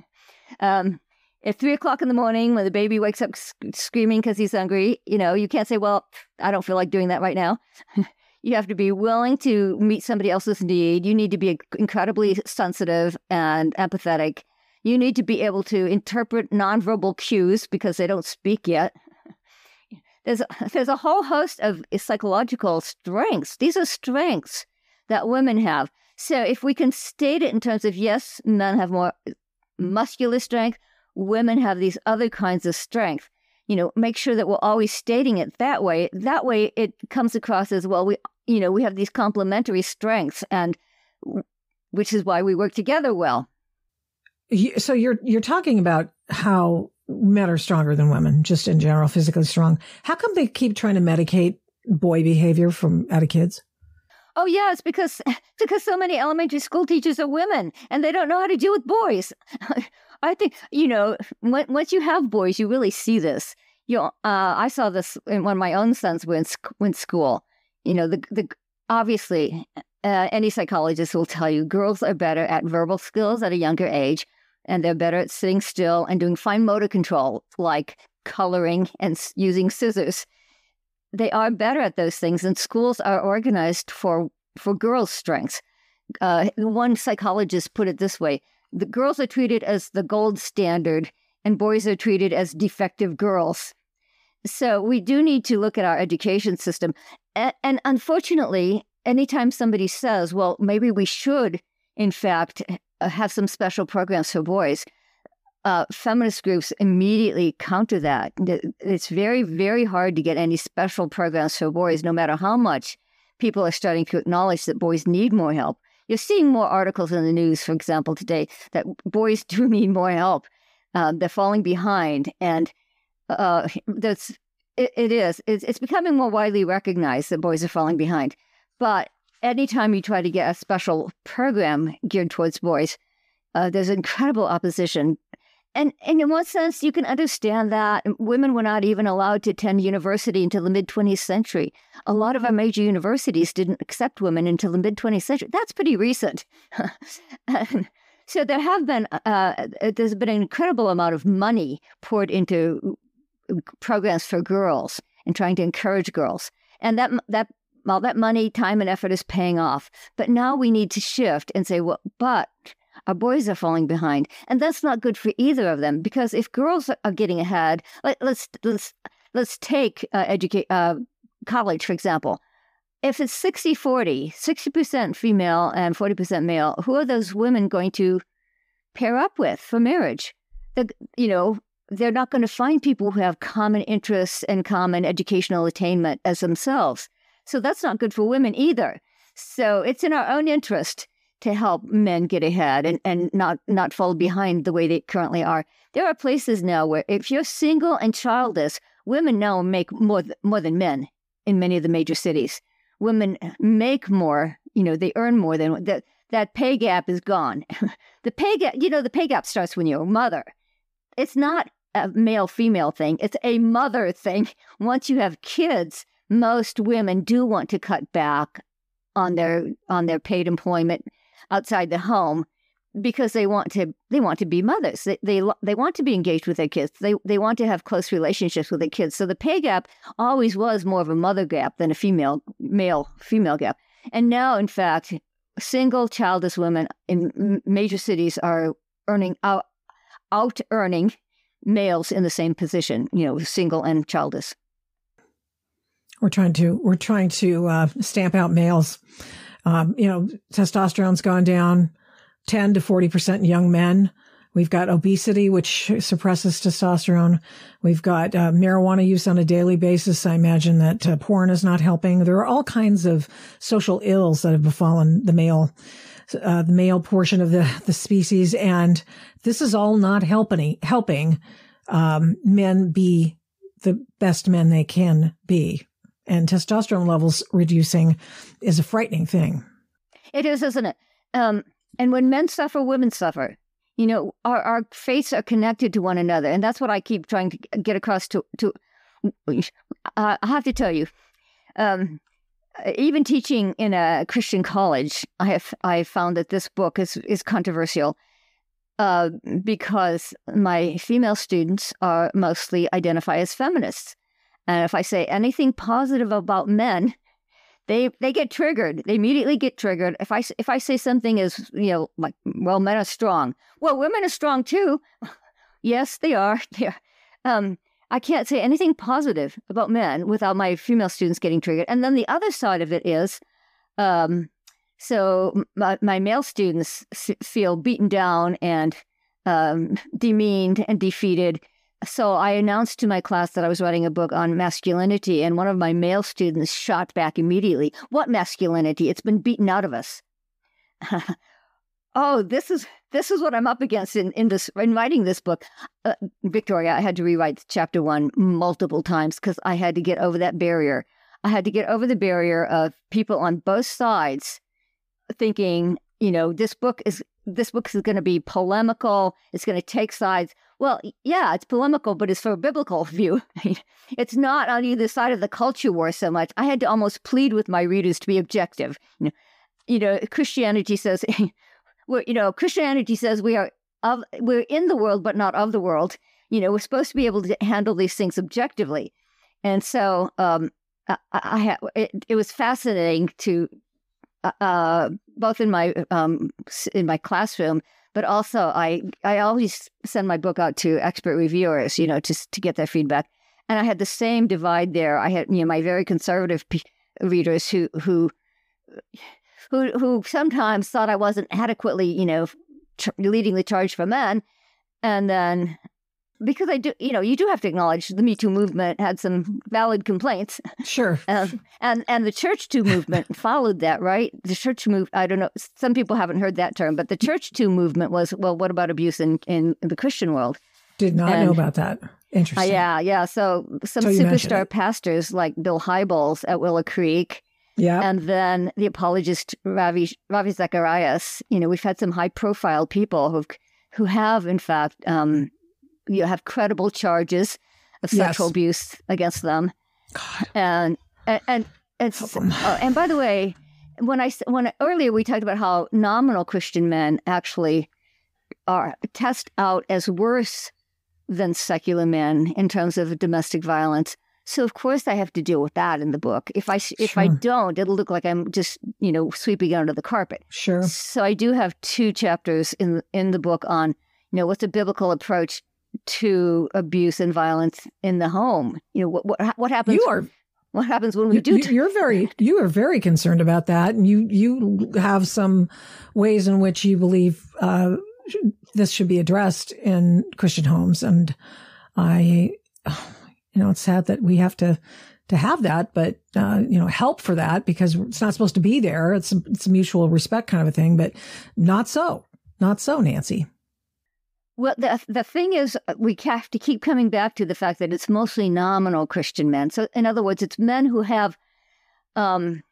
um, at three o'clock in the morning, when the baby wakes up sc- screaming because he's hungry, you know, you can't say, "Well, I don't feel like doing that right now." you have to be willing to meet somebody else's need. You need to be incredibly sensitive and empathetic. You need to be able to interpret nonverbal cues because they don't speak yet. There's there's a whole host of psychological strengths. These are strengths that women have. So if we can state it in terms of yes, men have more uh, muscular strength, women have these other kinds of strength. You know, make sure that we're always stating it that way. That way it comes across as well. We, you know, we have these complementary strengths and which is why we work together well. So you're, you're talking about how men are stronger than women, just in general, physically strong. How come they keep trying to medicate boy behavior from out of kids? Oh yeah, it's because because so many elementary school teachers are women and they don't know how to deal with boys. I think you know when, once you have boys, you really see this. You know, uh, I saw this when my own sons in, in school. You know, the the obviously uh, any psychologist will tell you girls are better at verbal skills at a younger age, and they're better at sitting still and doing fine motor control like coloring and using scissors they are better at those things, and schools are organized for for girls' strengths. Uh, one psychologist put it this way: the girls are treated as the gold standard, and boys are treated as defective girls. So we do need to look at our education system, and, unfortunately, anytime somebody says, "Well, maybe we should," in fact, have some special programs for boys uh, feminist groups immediately counter that. It's very, very hard to get any special programs for boys, no matter how much people are starting to acknowledge that boys need more help. You're seeing more articles in the news, for example, today that boys do need more help. Uh, they're falling behind, and uh, that's it, it is. It's, it's becoming more widely recognized that boys are falling behind. But anytime you try to get a special program geared towards boys, uh, there's incredible opposition and, in one sense you can understand that women were not even allowed to attend university until the mid 20th century. A lot of our major universities didn't accept women until the mid 20th century. That's pretty recent. so there have been uh, there's been an incredible amount of money poured into programs for girls and trying to encourage girls, and that that all that money, time, and effort is paying off. But now we need to shift and say, well, but our boys are falling behind, and that's not good for either of them because if girls are getting ahead, let, us let's, let's let's take uh, educate uh, college for example. If it's 60 40, 60% female and 40% male, who are those women going to pair up with for marriage? The, you know, they're not going to find people who have common interests and common educational attainment as themselves. So that's not good for women either. So it's in our own interest to help men get ahead and, and not, not fall behind the way they currently are. There are places now where if you're single and childless, women now make more, th- more than men in many of the major cities. Women make more, you know, they earn more than that. That pay gap is gone. the pay gap, you know, the pay gap starts when you're a mother. It's not a male female thing, it's a mother thing. Once you have kids, most women do want to cut back on their on their paid employment outside the home because they want to they want to be mothers. They, they they want to be engaged with their kids. They they want to have close relationships with their kids. So the pay gap always was more of a mother gap than a female male female gap. And now, in fact, single childless women in major cities are earning out out earning males in the same position. You know, single and childless. We're trying to we're trying to uh, stamp out males um, you know, testosterone's gone down 10 to 40% in young men. We've got obesity, which suppresses testosterone. We've got uh, marijuana use on a daily basis. I imagine that uh, porn is not helping. There are all kinds of social ills that have befallen the male, uh, the male portion of the, the species. And this is all not helping, helping, um, men be the best men they can be and testosterone levels reducing is a frightening thing. It is, isn't it? Um, and when men suffer, women suffer. You know, our, our fates are connected to one another. And that's what I keep trying to get across to, to uh, I have to tell you, um, even teaching in a Christian college, I have I found that this book is is controversial uh, because my female students are mostly identify as feminists, and if I say anything positive about men, they they get triggered. They immediately get triggered. If I if I say something is you know like well men are strong, well women are strong too. yes, they are. They are. Um, I can't say anything positive about men without my female students getting triggered. And then the other side of it is, um, so my, my, male students feel beaten down and um, demeaned and defeated. So I announced to my class that I was writing a book on masculinity, and one of my male students shot back immediately. What masculinity? It's been beaten out of us. oh, this is this is what I'm up against in, in this in writing this book. Uh, Victoria, I had to rewrite chapter one multiple times because I had to get over that barrier. I had to get over the barrier of people on both sides thinking, you know, this book is this book is going to be polemical. It's going to take sides. Well, yeah, it's polemical, but it's for a biblical view. it's not on either side of the culture war so much. I had to almost plead with my readers to be objective. You know, you know Christianity says you know, Christianity says we are of, we're in the world, but not of the world. You know, we're supposed to be able to handle these things objectively. And so, um, I, I it, it, was fascinating to, uh, uh, both in my, um, in my classroom, but also I, I always send my book out to expert reviewers, you know, to, to get their feedback. And I had the same divide there. I had, you know, my very conservative p- readers who, who, who who sometimes thought I wasn't adequately, you know, ch- leading the charge for men, and then because I do, you know, you do have to acknowledge the Me Too movement had some valid complaints. Sure. Um, and and the Church Too movement followed that, right? The Church move. I don't know. Some people haven't heard that term, but the Church Too movement was well. What about abuse in in the Christian world? Did not and, know about that. Interesting. Uh, yeah, yeah. So some superstar pastors like Bill Hybels at Willow Creek yeah. And then the apologist Ravi Ravi Zacharias. You know, we've had some high profile people who've who have in fact um, you have credible charges of sexual yes. abuse against them. God. And and and and, uh, and by the way, when I when earlier we talked about how nominal Christian men actually are test out as worse than secular men in terms of domestic violence. So of course I have to deal with that in the book. If I if sure. I don't, it'll look like I'm just you know sweeping under the carpet. Sure. So I do have two chapters in in the book on you know what's a biblical approach to abuse and violence in the home. You know what what what happens. You are what happens when we do you, you're very you are very concerned about that and you you have some ways in which you believe uh, this should be addressed in christian homes and i you know, it's sad that we have to to have that, but uh, you know, help for that because it's not supposed to be there. It's a, it's a mutual respect kind of a thing, but not so, not so, Nancy. Well, the the thing is, uh, we have to keep coming back to the fact that it's mostly nominal Christian men. So, in other words, it's men who have, um,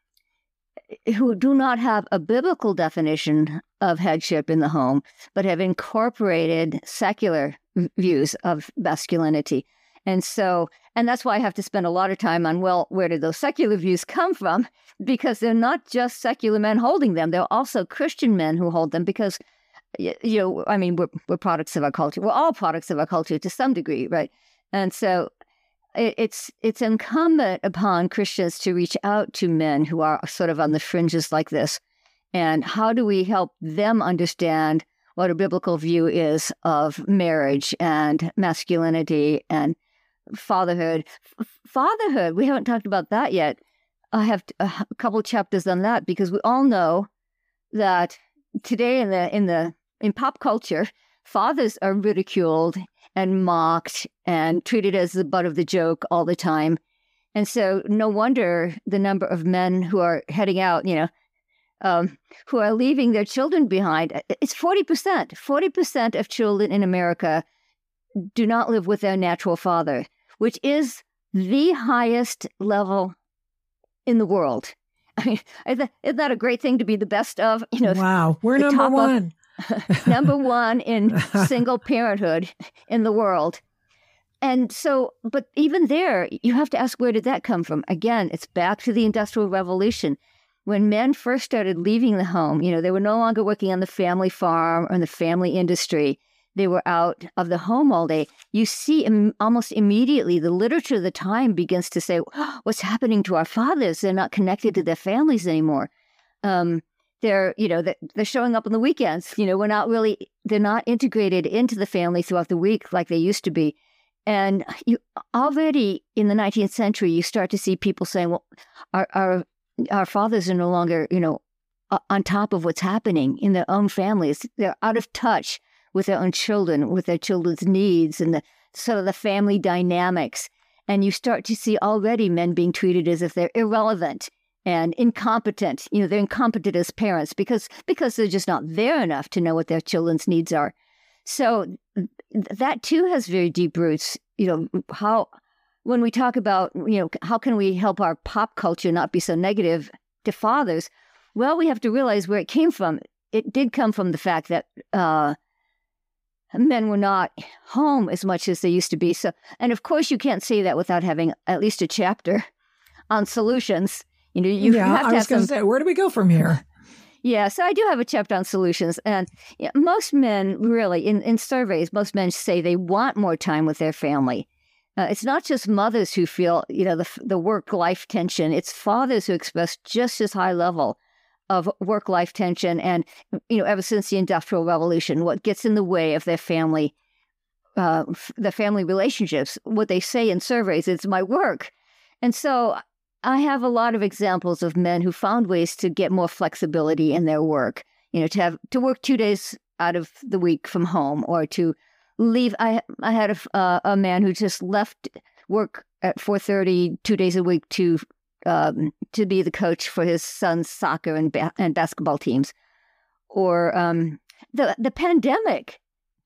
who do not have a biblical definition of headship in the home, but have incorporated secular views of masculinity. And so, and that's why I have to spend a lot of time on, well, where did those secular views come from? Because they're not just secular men holding them, they're also Christian men who hold them because, you know, I mean, we're, we're products of our culture. We're all products of our culture to some degree, right? And so it's it's incumbent upon Christians to reach out to men who are sort of on the fringes like this. And how do we help them understand what a biblical view is of marriage and masculinity and fatherhood. Fatherhood, we haven't talked about that yet. I have a couple chapters on that because we all know that today in the in the in pop culture, fathers are ridiculed and mocked and treated as the butt of the joke all the time. And so, no wonder the number of men who are heading out, you know, um, who are leaving their children behind. It's 40%. 40% of children in America do not live with their natural father which is the highest level in the world. I mean, isn't that a great thing to be the best of? You know, wow, we're number one. Of, number one in single parenthood in the world. And so, but even there, you have to ask where did that come from? Again, it's back to the Industrial Revolution. When men first started leaving the home, you know, they were no longer working on the family farm or in the family industry they were out of the home all day, you see Im- almost immediately the literature of the time begins to say, what's happening to our fathers? They're not connected to their families anymore. Um, they're, you know, they're showing up on the weekends. You know, we're not really, they're not integrated into the family throughout the week like they used to be. And you already in the 19th century, you start to see people saying, well, our, our, our fathers are no longer, you know, on top of what's happening in their own families. They're out of touch with their own children, with their children's needs and the sort of the family dynamics. And you start to see already men being treated as if they're irrelevant and incompetent. You know, they're incompetent as parents because because they're just not there enough to know what their children's needs are. So that too has very deep roots. You know, how when we talk about, you know, how can we help our pop culture not be so negative to fathers? Well, we have to realize where it came from. It did come from the fact that uh, men were not home as much as they used to be. So, and of course, you can't say that without having at least a chapter on solutions. You know, you yeah, have to I was going to say, where do we go from here? Yeah, so I do have a chapter on solutions, and you know, most men really, in, in surveys, most men say they want more time with their family. Uh, it's not just mothers who feel, you know, the the work life tension. It's fathers who express just as high level of work life tension and you know ever since the industrial revolution what gets in the way of their family uh, the family relationships what they say in surveys is my work and so i have a lot of examples of men who found ways to get more flexibility in their work you know to have to work two days out of the week from home or to leave i i had a, uh, a man who just left work at 4.30 two days a week to um, to be the coach for his son's soccer and, ba- and basketball teams. Or um, the the pandemic.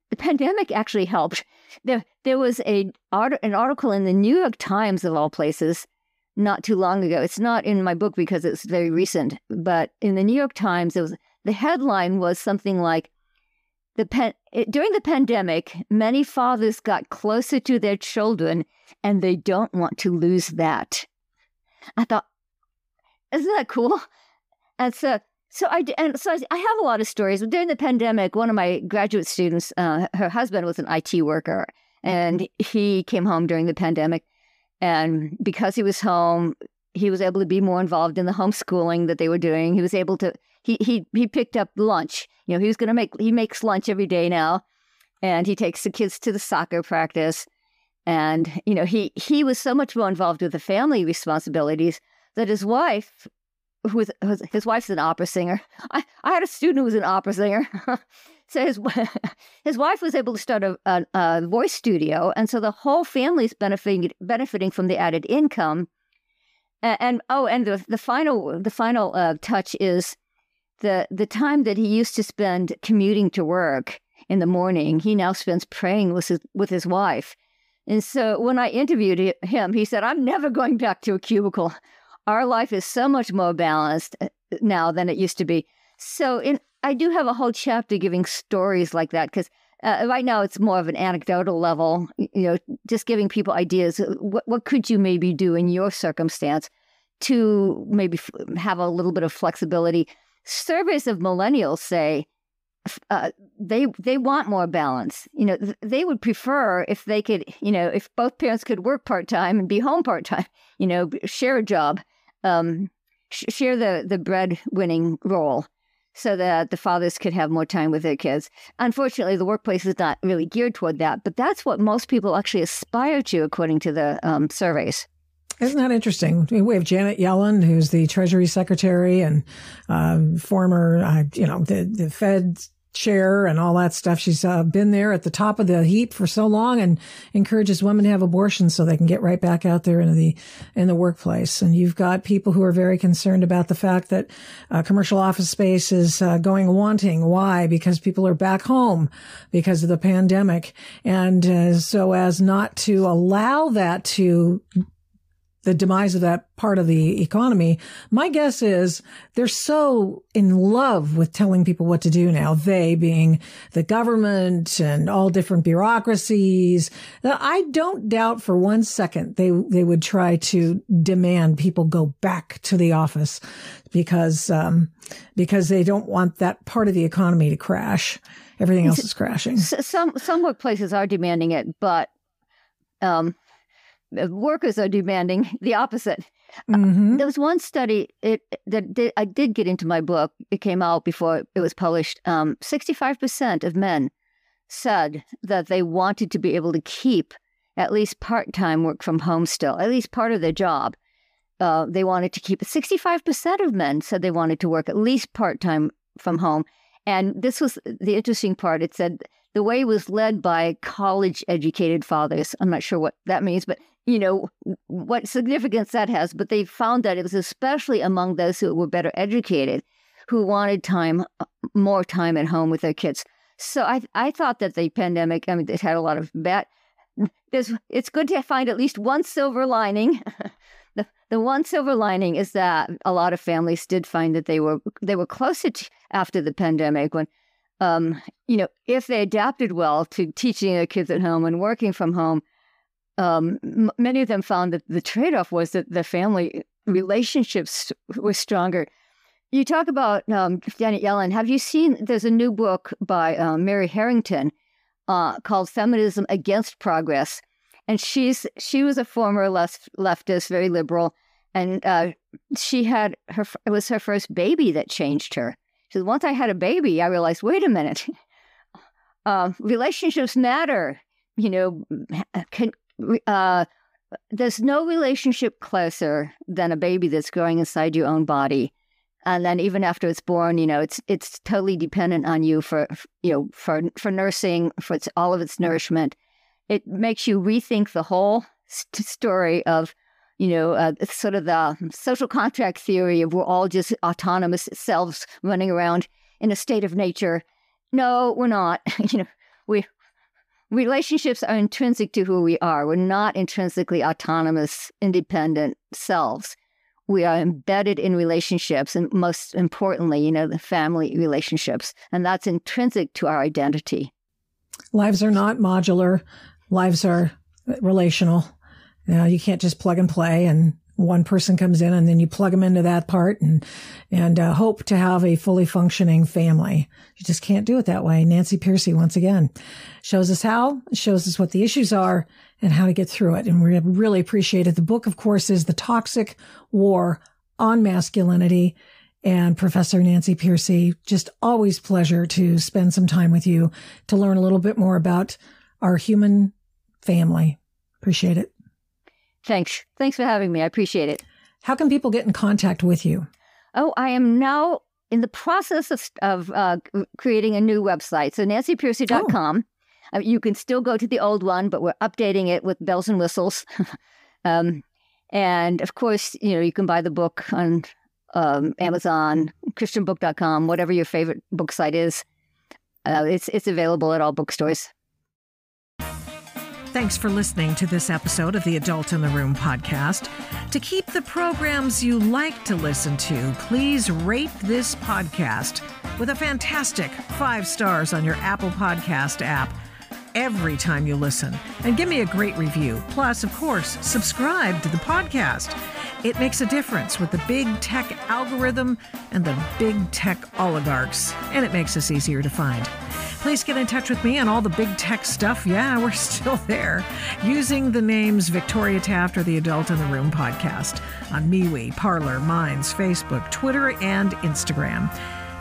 The pandemic actually helped. There there was a an article in the New York Times of all places not too long ago. It's not in my book because it's very recent, but in the New York Times, it was the headline was something like the pen, it, during the pandemic, many fathers got closer to their children and they don't want to lose that. I thought, isn't that cool? And so, so I and so I have a lot of stories. During the pandemic, one of my graduate students, uh, her husband was an IT worker, and he came home during the pandemic, and because he was home, he was able to be more involved in the homeschooling that they were doing. He was able to he he he picked up lunch. You know, he was going to make he makes lunch every day now, and he takes the kids to the soccer practice and, you know, he, he was so much more involved with the family responsibilities that his wife, who was, his wife's an opera singer. I, I had a student who was an opera singer. so his, his wife was able to start a, a, a voice studio. And so the whole family's benefiting, benefiting from the added income. And, and oh, and the, the final, the final uh, touch is the, the time that he used to spend commuting to work in the morning, he now spends praying with his, with his wife and so when I interviewed him, he said, I'm never going back to a cubicle. Our life is so much more balanced uh, now than it used to be. So in, I do have a whole chapter giving stories like that because uh, right now it's more of an anecdotal level, you know, just giving people ideas. Uh, what, what could you maybe do in your circumstance to maybe f- have a little bit of flexibility? Surveys of millennials say uh, they they want more balance. You know, they would prefer if they could, you know, if both parents could work part time and be home part time. You know, share a job, um, sh- share the the bread winning role, so that the fathers could have more time with their kids. Unfortunately, the workplace is not really geared toward that, but that's what most people actually aspire to, according to the um, surveys. Isn't that interesting? We have Janet Yellen, who's the Treasury Secretary and uh, former, uh, you know, the, the Fed chair and all that stuff. She's uh, been there at the top of the heap for so long and encourages women to have abortions so they can get right back out there into the in the workplace. And you've got people who are very concerned about the fact that uh, commercial office space is uh, going wanting. Why? Because people are back home because of the pandemic, and uh, so as not to allow that to the demise of that part of the economy. My guess is they're so in love with telling people what to do now, they being the government and all different bureaucracies, that I don't doubt for one second they, they would try to demand people go back to the office because, um, because they don't want that part of the economy to crash. Everything else is crashing. Some, some workplaces are demanding it, but, um, workers are demanding the opposite. Mm-hmm. There was one study it, that did, I did get into my book. It came out before it was published. Um, 65% of men said that they wanted to be able to keep at least part time work from home still, at least part of their job. Uh, they wanted to keep it. 65% of men said they wanted to work at least part time from home. And this was the interesting part. It said the way was led by college educated fathers. I'm not sure what that means, but you know, what significance that has, but they found that it was especially among those who were better educated who wanted time, uh, more time at home with their kids. So I, I thought that the pandemic, I mean, it had a lot of bad. There's, it's good to find at least one silver lining. the, the one silver lining is that a lot of families did find that they were they were closer to, after the pandemic when, um, you know, if they adapted well to teaching their kids at home and working from home, um, m- many of them found that the trade off was that the family relationships were stronger. You talk about um, Janet Yellen. Have you seen? There's a new book by uh, Mary Harrington uh, called "Feminism Against Progress," and she's she was a former left leftist, very liberal, and uh, she had her. It was her first baby that changed her. Said, "Once I had a baby, I realized, wait a minute, uh, relationships matter. You know, can, uh, there's no relationship closer than a baby that's growing inside your own body. And then even after it's born, you know, it's it's totally dependent on you for you know for for nursing, for its, all of its nourishment. It makes you rethink the whole st- story of you know, uh, sort of the social contract theory of we're all just autonomous selves running around in a state of nature. No, we're not. you know, we relationships are intrinsic to who we are. We're not intrinsically autonomous, independent selves. We are embedded in relationships, and most importantly, you know, the family relationships. And that's intrinsic to our identity. Lives are not modular, lives are relational. You, you can't just plug and play and one person comes in and then you plug them into that part and and uh, hope to have a fully functioning family. You just can't do it that way. Nancy Pearcey once again shows us how, shows us what the issues are and how to get through it. And we really appreciate it. The book, of course, is The Toxic War on Masculinity. And Professor Nancy Pearcey, just always pleasure to spend some time with you to learn a little bit more about our human family. Appreciate it. Thanks. Thanks for having me. I appreciate it. How can people get in contact with you? Oh, I am now in the process of, of uh, creating a new website. So nancypearcey.com. Oh. Uh, you can still go to the old one, but we're updating it with bells and whistles. um, and of course, you know, you can buy the book on um, Amazon, christianbook.com, whatever your favorite book site is. Uh, it's, it's available at all bookstores. Thanks for listening to this episode of the Adult in the Room podcast. To keep the programs you like to listen to, please rate this podcast with a fantastic five stars on your Apple Podcast app every time you listen. And give me a great review. Plus, of course, subscribe to the podcast. It makes a difference with the big tech algorithm and the big tech oligarchs, and it makes us easier to find. Please get in touch with me on all the big tech stuff. Yeah, we're still there. Using the names Victoria Taft or the Adult in the Room podcast on MeWe, Parler, Minds, Facebook, Twitter, and Instagram.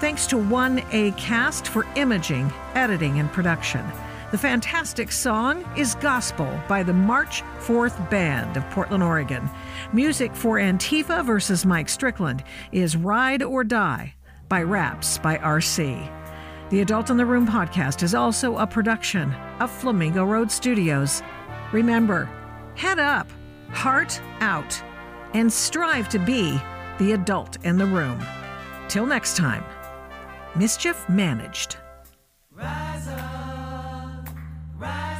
Thanks to 1A Cast for imaging, editing, and production. The fantastic song is Gospel by the March 4th Band of Portland, Oregon. Music for Antifa versus Mike Strickland is Ride or Die by Raps by RC. The Adult in the Room podcast is also a production of Flamingo Road Studios. Remember, head up, heart out, and strive to be the adult in the room. Till next time, mischief managed. Rise up, rise